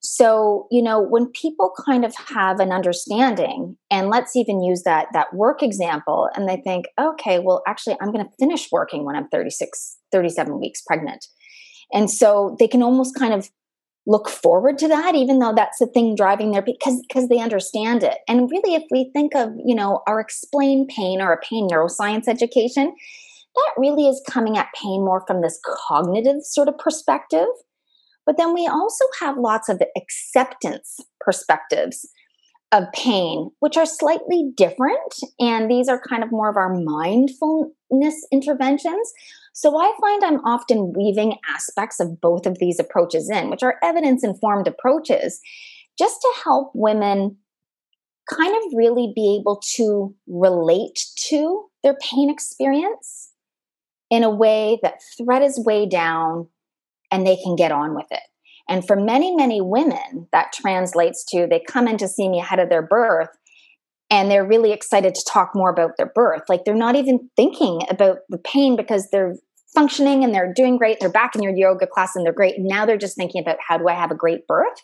B: So, you know, when people kind of have an understanding, and let's even use that that work example, and they think, okay, well, actually, I'm going to finish working when I'm 36, 37 weeks pregnant. And so they can almost kind of look forward to that even though that's the thing driving their because because they understand it and really if we think of you know our explain pain or a pain neuroscience education that really is coming at pain more from this cognitive sort of perspective but then we also have lots of acceptance perspectives of pain, which are slightly different. And these are kind of more of our mindfulness interventions. So I find I'm often weaving aspects of both of these approaches in, which are evidence informed approaches, just to help women kind of really be able to relate to their pain experience in a way that threat is way down and they can get on with it. And for many, many women, that translates to they come in to see me ahead of their birth and they're really excited to talk more about their birth. Like they're not even thinking about the pain because they're functioning and they're doing great. They're back in your yoga class and they're great. Now they're just thinking about how do I have a great birth?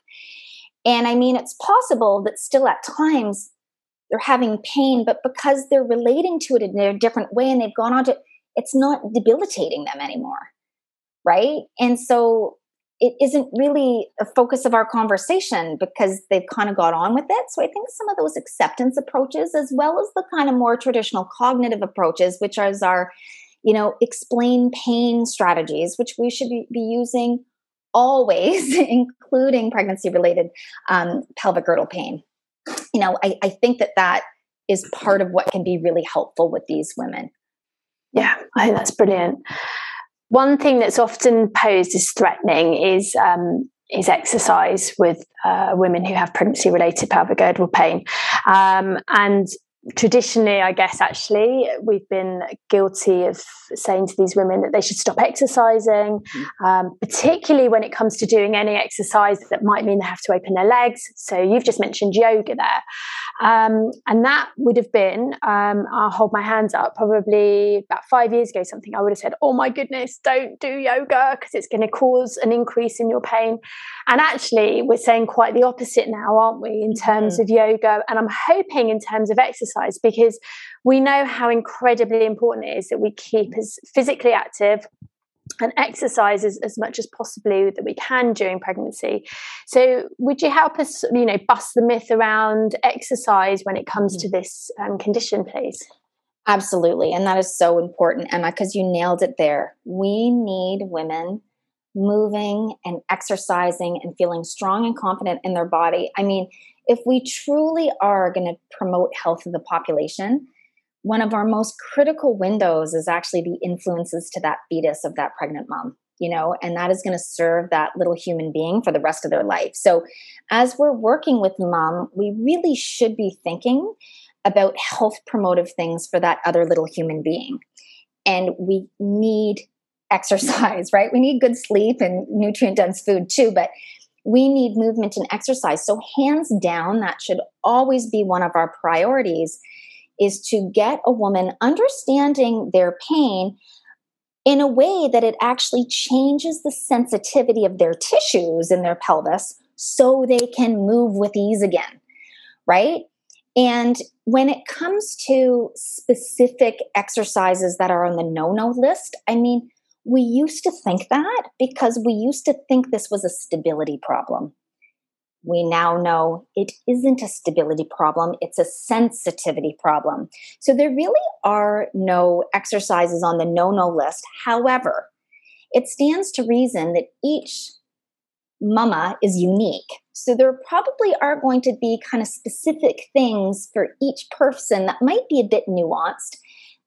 B: And I mean, it's possible that still at times they're having pain, but because they're relating to it in a different way and they've gone on to it's not debilitating them anymore. Right. And so it isn't really a focus of our conversation because they've kind of got on with it. So I think some of those acceptance approaches, as well as the kind of more traditional cognitive approaches, which are our you know, explain pain strategies, which we should be, using always, including pregnancy related um, pelvic girdle pain. You know, I, I think that that is part of what can be really helpful with these women.
A: Yeah, I think that's brilliant. One thing that's often posed as threatening is um, is exercise with uh, women who have pregnancy related pelvic girdle pain, um, and traditionally, I guess, actually, we've been guilty of saying to these women that they should stop exercising, mm-hmm. um, particularly when it comes to doing any exercise that might mean they have to open their legs. So you've just mentioned yoga there. Um, and that would have been, um, I'll hold my hands up, probably about five years ago, something I would have said, oh my goodness, don't do yoga because it's going to cause an increase in your pain. And actually, we're saying quite the opposite now, aren't we, in terms mm-hmm. of yoga? And I'm hoping in terms of exercise because we know how incredibly important it is that we keep as physically active and exercise as, as much as possibly that we can during pregnancy. So, would you help us, you know, bust the myth around exercise when it comes to mm-hmm. this um, condition, please?
B: Absolutely, and that is so important, Emma, because you nailed it there. We need women moving and exercising and feeling strong and confident in their body. I mean, if we truly are going to promote health of the population, one of our most critical windows is actually the influences to that fetus of that pregnant mom you know and that is going to serve that little human being for the rest of their life. So as we're working with mom we really should be thinking about health promotive things for that other little human being. And we need exercise right? We need good sleep and nutrient dense food too but we need movement and exercise so hands down that should always be one of our priorities is to get a woman understanding their pain in a way that it actually changes the sensitivity of their tissues in their pelvis so they can move with ease again, right? And when it comes to specific exercises that are on the no no list, I mean, we used to think that because we used to think this was a stability problem. We now know it isn't a stability problem, it's a sensitivity problem. So there really are no exercises on the no no list. However, it stands to reason that each mama is unique. So there probably are going to be kind of specific things for each person that might be a bit nuanced,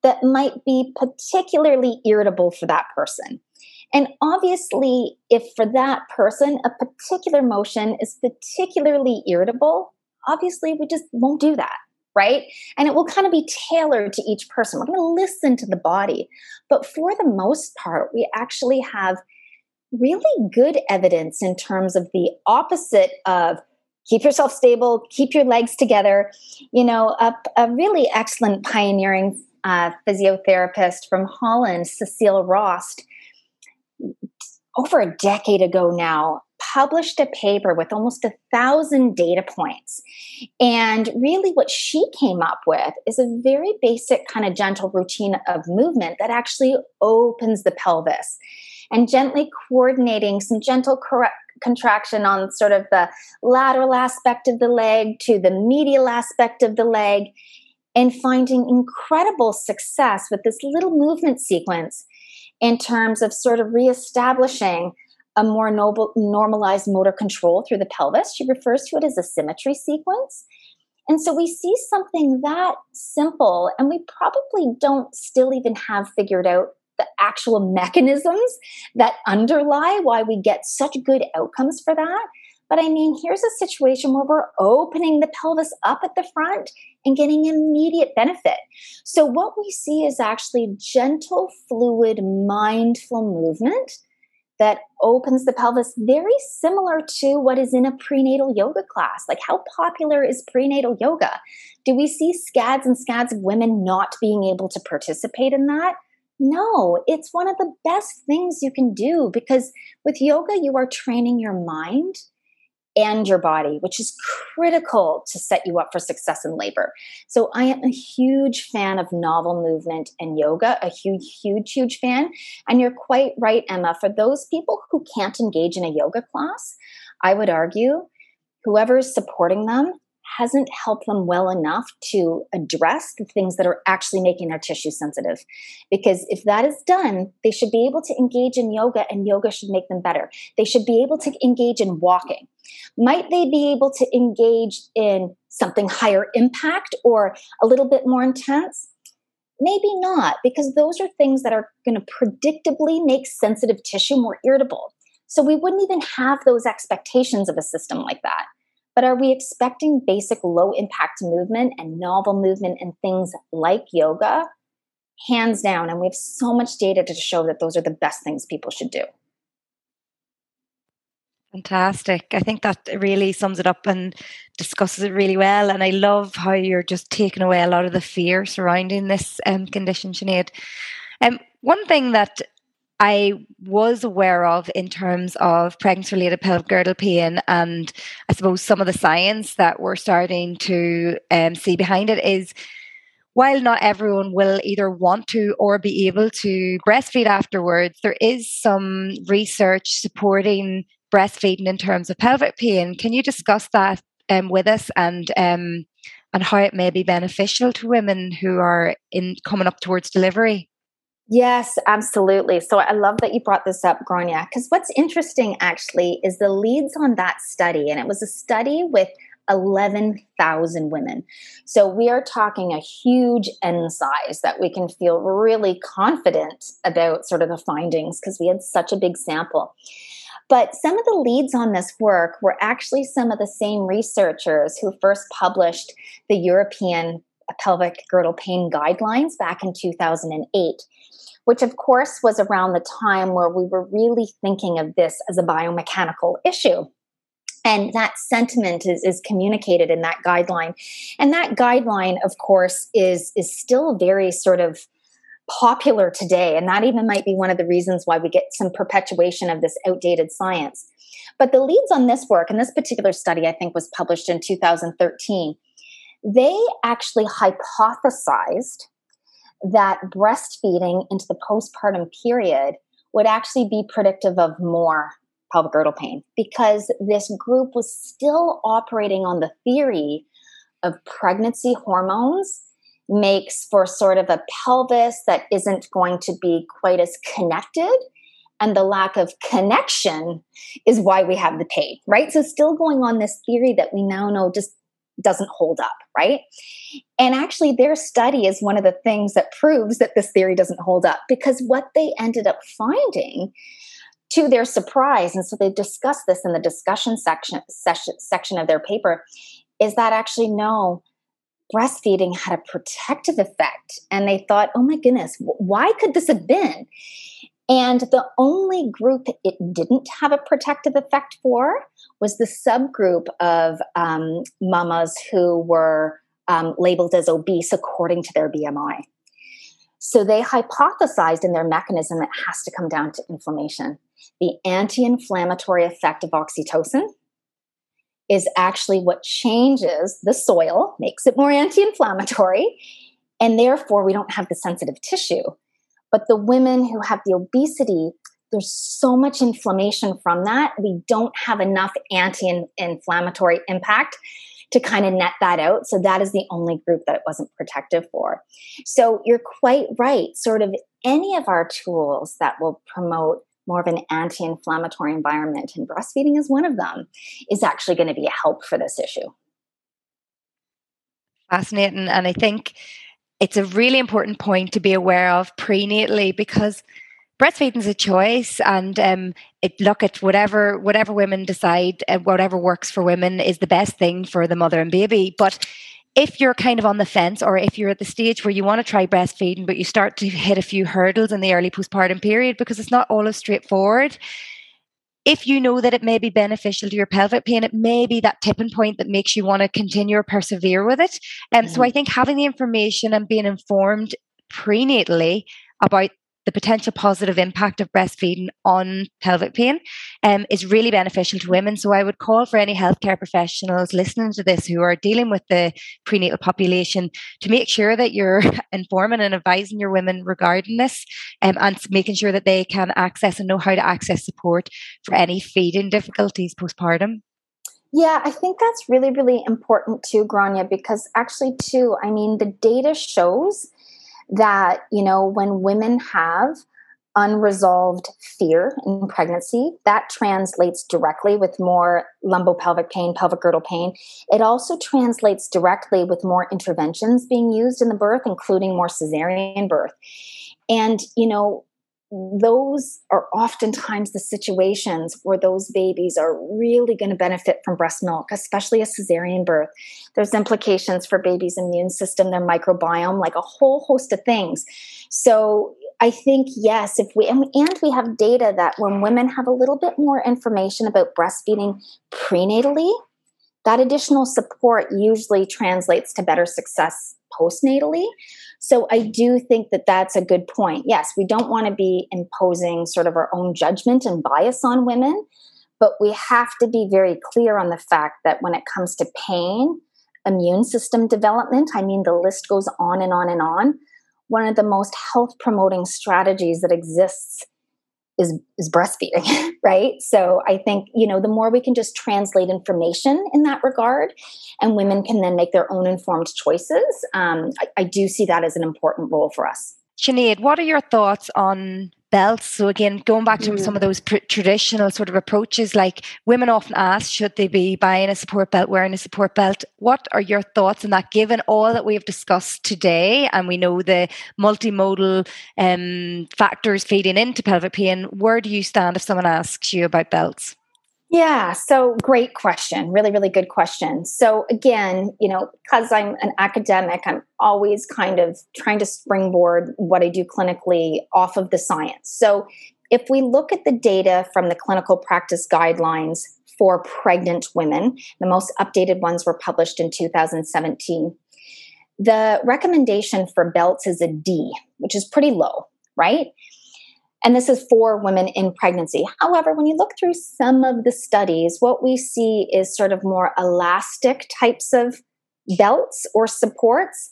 B: that might be particularly irritable for that person. And obviously, if for that person a particular motion is particularly irritable, obviously we just won't do that, right? And it will kind of be tailored to each person. We're going to listen to the body. But for the most part, we actually have really good evidence in terms of the opposite of keep yourself stable, keep your legs together. You know, a, a really excellent pioneering uh, physiotherapist from Holland, Cecile Rost, over a decade ago now, published a paper with almost a thousand data points. And really, what she came up with is a very basic kind of gentle routine of movement that actually opens the pelvis. And gently coordinating some gentle correct contraction on sort of the lateral aspect of the leg to the medial aspect of the leg and finding incredible success with this little movement sequence in terms of sort of reestablishing a more noble, normalized motor control through the pelvis. She refers to it as a symmetry sequence. And so we see something that simple, and we probably don't still even have figured out the actual mechanisms that underlie why we get such good outcomes for that. But I mean, here's a situation where we're opening the pelvis up at the front and getting immediate benefit. So, what we see is actually gentle, fluid, mindful movement that opens the pelvis, very similar to what is in a prenatal yoga class. Like, how popular is prenatal yoga? Do we see scads and scads of women not being able to participate in that? No, it's one of the best things you can do because with yoga, you are training your mind and your body, which is critical to set you up for success in labor. So I am a huge fan of novel movement and yoga, a huge, huge, huge fan. And you're quite right, Emma. For those people who can't engage in a yoga class, I would argue whoever is supporting them hasn't helped them well enough to address the things that are actually making their tissue sensitive. Because if that is done, they should be able to engage in yoga and yoga should make them better. They should be able to engage in walking. Might they be able to engage in something higher impact or a little bit more intense? Maybe not, because those are things that are going to predictably make sensitive tissue more irritable. So we wouldn't even have those expectations of a system like that. But are we expecting basic low impact movement and novel movement and things like yoga? Hands down. And we have so much data to show that those are the best things people should do.
C: Fantastic. I think that really sums it up and discusses it really well. And I love how you're just taking away a lot of the fear surrounding this um, condition, Sinead. Um, one thing that I was aware of in terms of pregnancy related pelvic girdle pain and I suppose some of the science that we're starting to um, see behind it is while not everyone will either want to or be able to breastfeed afterwards, there is some research supporting breastfeeding in terms of pelvic pain. Can you discuss that um, with us and um, and how it may be beneficial to women who are in coming up towards delivery?
B: Yes, absolutely. So I love that you brought this up, Gráinne, because what's interesting actually is the leads on that study, and it was a study with 11,000 women. So we are talking a huge N size that we can feel really confident about sort of the findings because we had such a big sample. But some of the leads on this work were actually some of the same researchers who first published the European pelvic girdle pain guidelines back in 2008 which of course was around the time where we were really thinking of this as a biomechanical issue. And that sentiment is, is communicated in that guideline. And that guideline of course is is still very sort of popular today. And that even might be one of the reasons why we get some perpetuation of this outdated science. But the leads on this work and this particular study i think was published in 2013 they actually hypothesized that breastfeeding into the postpartum period would actually be predictive of more pelvic girdle pain because this group was still operating on the theory of pregnancy hormones makes for sort of a pelvis that isn't going to be quite as connected. And the lack of connection is why we have the pain right? So still going on this theory that we now know just doesn't hold up right and actually their study is one of the things that proves that this theory doesn't hold up because what they ended up finding to their surprise and so they discussed this in the discussion section session, section of their paper is that actually no breastfeeding had a protective effect. And they thought, oh my goodness, why could this have been? And the only group it didn't have a protective effect for was the subgroup of um, mamas who were um, labeled as obese according to their BMI. So they hypothesized in their mechanism it has to come down to inflammation. The anti inflammatory effect of oxytocin is actually what changes the soil, makes it more anti inflammatory, and therefore we don't have the sensitive tissue. But the women who have the obesity, there's so much inflammation from that, we don't have enough anti inflammatory impact to kind of net that out. So that is the only group that it wasn't protective for. So you're quite right. Sort of any of our tools that will promote more of an anti-inflammatory environment and breastfeeding is one of them is actually going to be a help for this issue
C: fascinating and i think it's a really important point to be aware of prenatally because breastfeeding is a choice and um, it, look at whatever whatever women decide uh, whatever works for women is the best thing for the mother and baby but if you're kind of on the fence or if you're at the stage where you want to try breastfeeding but you start to hit a few hurdles in the early postpartum period because it's not always straightforward if you know that it may be beneficial to your pelvic pain, it may be that tipping point that makes you want to continue or persevere with it. And um, mm-hmm. so I think having the information and being informed prenatally about the potential positive impact of breastfeeding on pelvic pain um, is really beneficial to women. So I would call for any healthcare professionals listening to this who are dealing with the prenatal population to make sure that you're informing and advising your women regarding this um, and making sure that they can access and know how to access support for any feeding difficulties postpartum.
B: Yeah, I think that's really, really important too, Gráinne, because actually, too, I mean, the data shows that, you know, when women have unresolved fear in pregnancy, that translates directly with more lumbopelvic pain, pelvic girdle pain. It also translates directly with more interventions being used in the birth, including more cesarean birth. And, you know, those are oftentimes the situations where those babies are really going to benefit from breast milk, especially a cesarean birth. There's implications for baby's immune system, their microbiome, like a whole host of things. So I think yes, if we and, we and we have data that when women have a little bit more information about breastfeeding prenatally, that additional support usually translates to better success postnatally. So I do think that that's a good point. Yes, we don't want to be imposing sort of our own judgment and bias on women, but we have to be very clear on the fact that when it comes to pain, immune system development, I mean, the list goes on and on and on. One of the most health promoting strategies that exists is is breastfeeding right? So i think you know the more we can just translate information in that regard and women can then make their own informed choices um, I, I do see that as an important role for us.
C: Sinead, what are your thoughts on belts. So again, going back to mm. some of those pr- traditional sort of approaches, like women often ask, should they be buying a support belt, wearing a support belt? What are your thoughts on that? Given all that we have discussed today, and we know the multimodal um, factors feeding into pelvic pain, where do you stand if someone asks you about belts?
B: Yeah, so great question. Really, really good question. So, again, you know, because I'm an academic, I'm always kind of trying to springboard what I do clinically off of the science. So, if we look at the data from the clinical practice guidelines for pregnant women, the most updated ones were published in 2017. The recommendation for belts is a D, which is pretty low, right? And this is for women in pregnancy. However, when you look through some of the studies, what we see is sort of more elastic types of belts or supports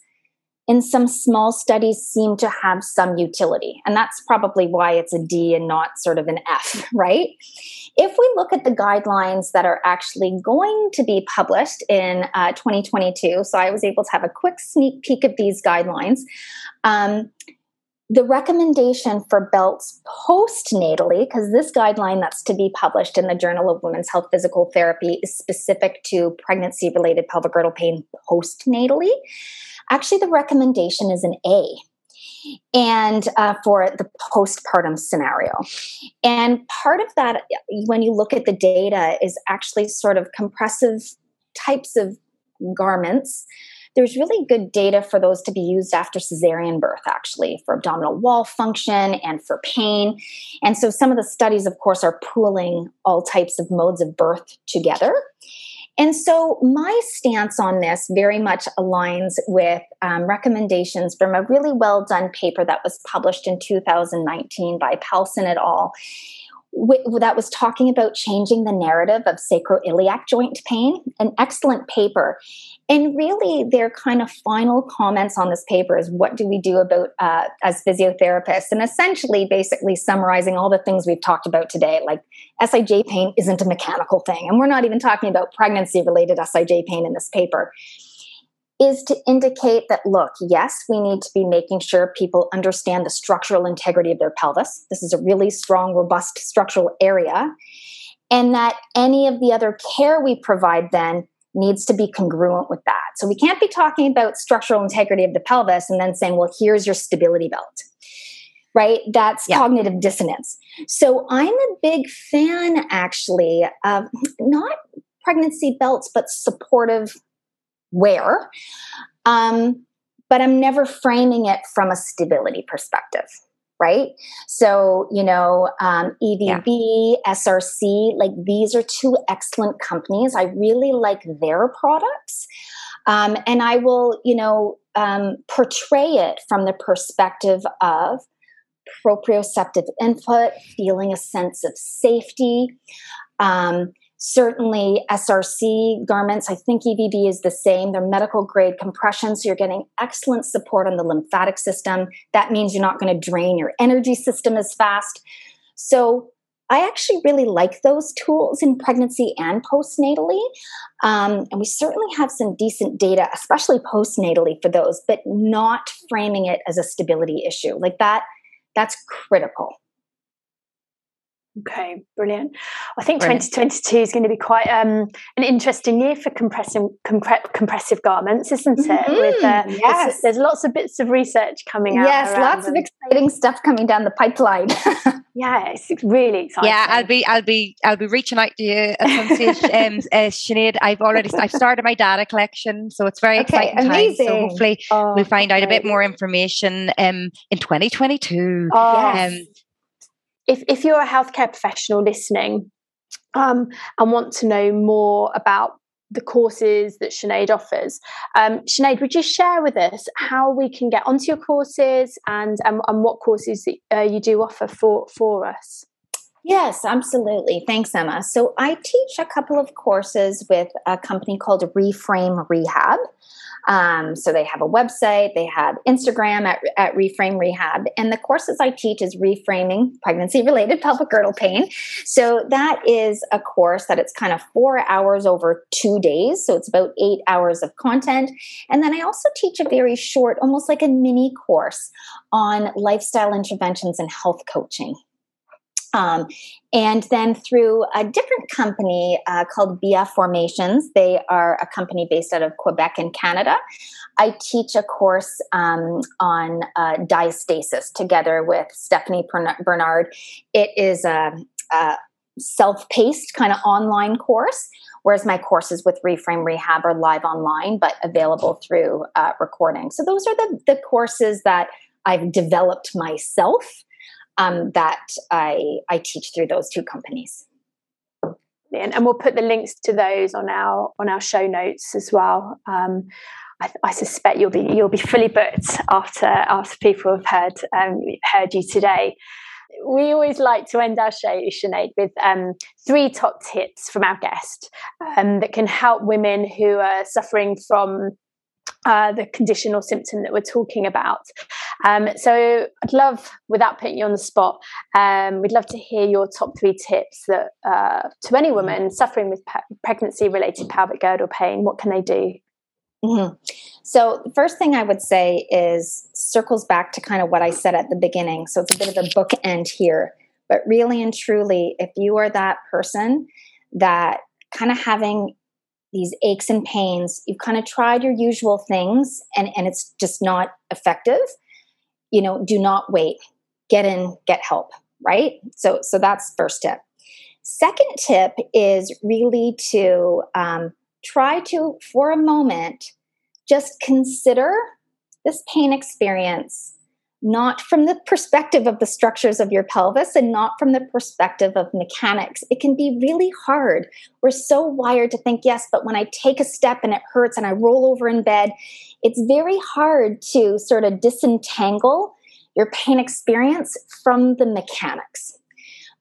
B: in some small studies seem to have some utility. And that's probably why it's a D and not sort of an F, right? If we look at the guidelines that are actually going to be published in uh, 2022, so I was able to have a quick sneak peek of these guidelines. Um, the recommendation for belts postnatally, because this guideline that's to be published in the Journal of Women's Health Physical Therapy is specific to pregnancy related pelvic girdle pain postnatally. Actually, the recommendation is an A and uh, for the postpartum scenario. And part of that, when you look at the data, is actually sort of compressive types of garments. There's really good data for those to be used after cesarean birth, actually, for abdominal wall function and for pain. And so some of the studies, of course, are pooling all types of modes of birth together. And so my stance on this very much aligns with um, recommendations from a really well done paper that was published in 2019 by Palsson et al that was talking about changing the narrative of sacroiliac joint pain, an excellent paper. And really, their kind of final comments on this paper is what do we do about uh, as physiotherapists? And essentially, basically summarizing all the things we've talked about today, like SIJ pain isn't a mechanical thing. And we're not even talking about pregnancy related SIJ pain in this paper is to indicate that, look, yes, we need to be making sure people understand the structural integrity of their pelvis. This is a really strong, robust structural area. And that any of the other care we provide then needs to be congruent with that. So we can't be talking about structural integrity of the pelvis and then saying, well, here's your stability belt. Right? That's yeah. cognitive dissonance. So I'm a big fan, actually, of not pregnancy belts, but supportive where. Um, but I'm never framing it from a stability perspective, right? So, you know, um, EVB, yeah. SRC, like these are two excellent companies. I really like their products. Um, and I will, you know, um, portray it from the perspective of proprioceptive input, feeling a sense of safety. Um, certainly SRC garments. I think EVB is the same. They're medical grade compression, so you're getting excellent support on the lymphatic system. That means you're not going to drain your energy system as fast. So I actually really like those tools in pregnancy and postnatally. Um, and we certainly have some decent data, especially postnatally for those, but not framing it as a stability issue. Like that, that's critical.
A: Okay, brilliant. I think brilliant. 2022 is going to be quite um, an interesting year for compressive, compre- compressive garments, isn't it? Mm-hmm. With uh, yes. there's, there's, lots of bits of research coming out.
B: Yes, lots them. of exciting stuff coming down the pipeline.
A: yeah, it's really exciting.
C: Yeah, I'll be, I'll be, I'll be reaching out to you at some stage, um, uh, Sinead. I've already, I've started my data collection, so it's very okay, exciting amazing. time. So hopefully, oh, we'll find out a bit more information um, in 2022. Oh,
A: yes. Um, if, if you're a healthcare professional listening um, and want to know more about the courses that Sinead offers. Um, Sinead, would you share with us how we can get onto your courses and, and, and what courses uh, you do offer for, for us?
B: Yes, absolutely. Thanks, Emma. So I teach a couple of courses with a company called Reframe Rehab. Um, so they have a website, they have Instagram at, at Reframe Rehab, and the courses I teach is reframing pregnancy related pelvic girdle pain. So that is a course that it's kind of four hours over two days. So it's about eight hours of content. And then I also teach a very short, almost like a mini course on lifestyle interventions and health coaching. Um, and then through a different company uh, called BF Formations, they are a company based out of Quebec in Canada. I teach a course um, on uh, diastasis together with Stephanie Bernard. It is a, a self paced kind of online course, whereas my courses with Reframe Rehab are live online but available through uh, recording. So those are the, the courses that I've developed myself um, that I, I teach through those two companies.
A: And we'll put the links to those on our on our show notes as well. Um, I, I, suspect you'll be you'll be fully booked after after people have heard um, heard you today. We always like to end our show, Sinead, with um, three top tips from our guest um, that can help women who are suffering from uh, the condition or symptom that we're talking about. Um, so I'd love, without putting you on the spot, um, we'd love to hear your top three tips that uh, to any woman suffering with pe- pregnancy-related pelvic girdle pain, what can they do?
B: Mm-hmm. So the first thing I would say is circles back to kind of what I said at the beginning. So it's a bit of a bookend here, but really and truly, if you are that person that kind of having these aches and pains. You've kind of tried your usual things and and it's just not effective. You know do not wait. Get in get help right? So so that's first tip. Second tip is really to um, try to for a moment just consider this pain experience not from the perspective of the structures of your pelvis and not from the perspective of mechanics. It can be really hard. We're so wired to think, yes, but when I take a step and it hurts and I roll over in bed, it's very hard to sort of disentangle your pain experience from the mechanics.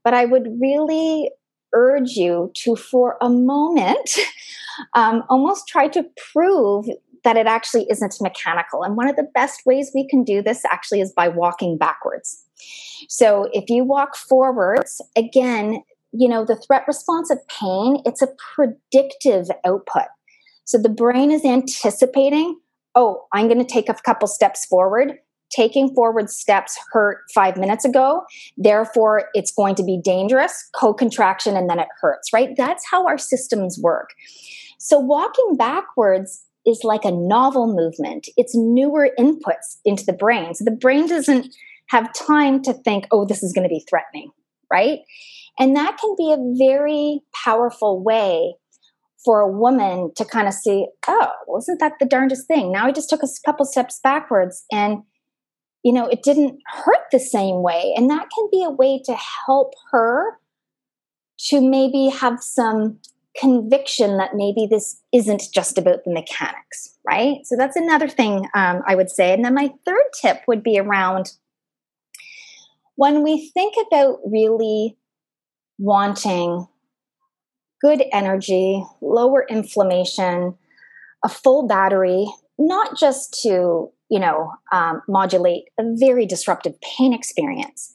B: But I would really urge you to, for a moment, um, almost try to prove that it actually isn't mechanical. And one of the best ways we can do this actually is by walking backwards. So if you walk forwards, again, you know, the threat response of pain, it's a predictive output. So the brain is anticipating, oh, I'm going to take a couple steps forward. Taking forward steps hurt five minutes ago. Therefore, it's going to be dangerous, co contraction, and then it hurts, right? That's how our systems work. So, walking backwards is like a novel movement. It's newer inputs into the brain. So the brain doesn't have time to think, oh, this is going to be threatening, right? And that can be a very powerful way for a woman to kind of see, oh, wasn't that the darndest thing? Now I just took a couple steps backwards and you know, it didn't hurt the same way. And that can be a way to help her to maybe have some conviction that maybe this isn't just about the mechanics, right? So that's another thing um, I would say. And then my third tip would be around when we think about really wanting good energy, lower inflammation, a full battery, not just to, you know, um, modulate a very disruptive pain experience,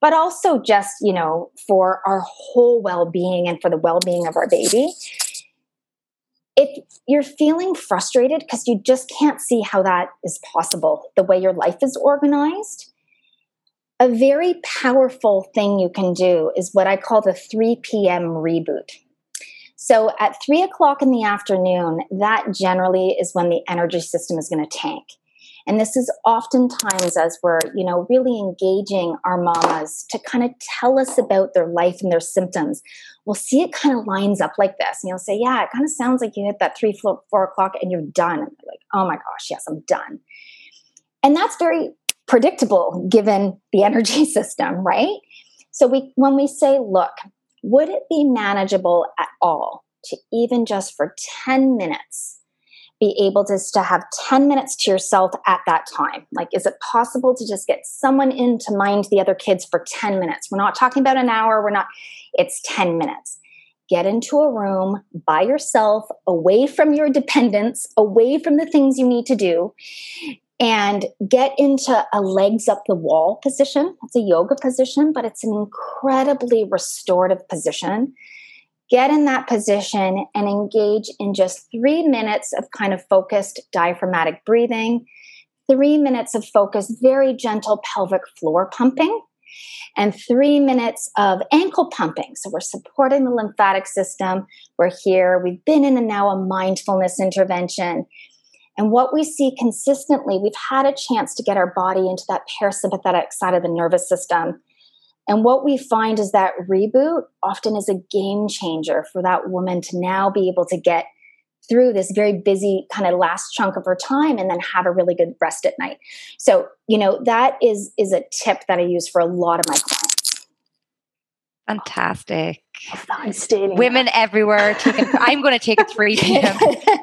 B: but also just, you know, for our whole well being and for the well being of our baby. If you're feeling frustrated because you just can't see how that is possible, the way your life is organized, a very powerful thing you can do is what I call the 3 p.m. reboot. So at three o'clock in the afternoon, that generally is when the energy system is going to tank. And this is oftentimes as we're, you know, really engaging our mamas to kind of tell us about their life and their symptoms. We'll see it kind of lines up like this. And you'll say, Yeah, it kind of sounds like you hit that three, four, four o'clock and you're done. And they're like, Oh my gosh, yes, I'm done. And that's very predictable given the energy system, right? So we when we say, look, would it be manageable at all to even just for 10 minutes be able to, to have 10 minutes to yourself at that time? Like, is it possible to just get someone in to mind the other kids for 10 minutes? We're not talking about an hour, we're not, it's 10 minutes. Get into a room by yourself, away from your dependents, away from the things you need to do, and get into a legs up the wall position. It's a yoga position, but it's an incredibly restorative position get in that position and engage in just three minutes of kind of focused diaphragmatic breathing, three minutes of focused, very gentle pelvic floor pumping, and three minutes of ankle pumping. So we're supporting the lymphatic system. We're here. We've been in a now a mindfulness intervention. And what we see consistently, we've had a chance to get our body into that parasympathetic side of the nervous system and what we find is that reboot often is a game changer for that woman to now be able to get through this very busy kind of last chunk of her time and then have a really good rest at night. So, you know, that is is a tip that I use for a lot of my clients.
C: Fantastic. Women everywhere. Taking, I'm going to take a 3 p.m.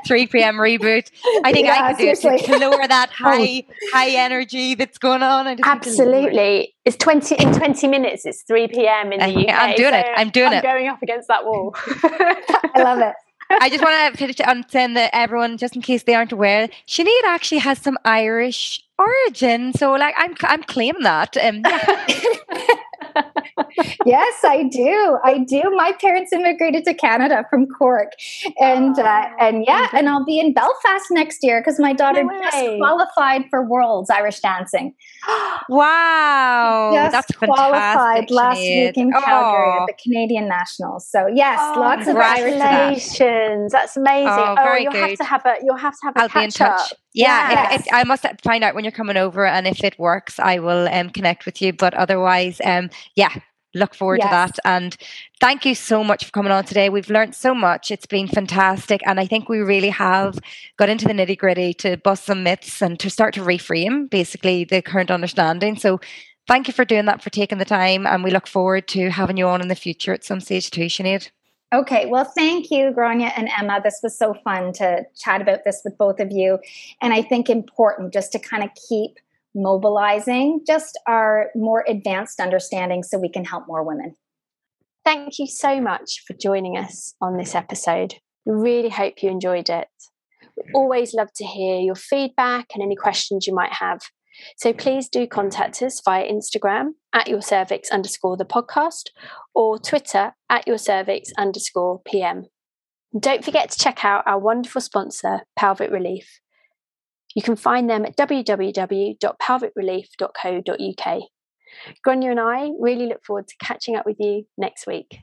C: 3 p.m. reboot. I think yeah, I can do it to lower that oh. high high energy that's going on.
A: Absolutely. It's 20 in 20 minutes. It's 3 p.m. in the UK.
C: I'm doing so it. I'm doing
A: I'm
C: it.
A: going up against that wall. I
B: love it.
C: I just want to finish on saying that everyone, just in case they aren't aware, Sinead actually has some Irish origin. So, like, I'm I'm claiming that. Um, yeah.
B: Yes, I do. I do. My parents immigrated to Canada from Cork, and uh, oh, uh, and yeah, and I'll be in Belfast next year because my daughter no just qualified for Worlds Irish dancing.
C: wow,
B: just
C: that's
B: qualified last week in Calgary oh. at the Canadian Nationals. So yes,
A: oh,
B: lots of Irish.
A: Congratulations! That's amazing.
C: Oh, oh
A: you'll
C: good.
A: have to have a you'll have to have a
C: I'll
A: catch
C: be in touch.
A: Up.
C: Yeah, yes. I must find out when you're coming over, and if it works, I will um, connect with you. But otherwise, um, yeah, look forward yes. to that. And thank you so much for coming on today. We've learned so much. It's been fantastic. And I think we really have got into the nitty gritty to bust some myths and to start to reframe basically the current understanding. So thank you for doing that, for taking the time. And we look forward to having you on in the future at some stage too, Sinead.
B: Okay, well, thank you, Gráinne and Emma. This was so fun to chat about this with both of you. And I think important just to kind of keep mobilizing just our more advanced understanding so we can help more women.
A: Thank you so much for joining us on this episode. We really hope you enjoyed it. We always love to hear your feedback and any questions you might have. So please do contact us via Instagram at your cervix underscore the podcast or Twitter at your cervix underscore PM. don't forget to check out our wonderful sponsor, Pelvic Relief. You can find them at www.pelvicrelief.co.uk. Gráinne and I really look forward to catching up with you next week.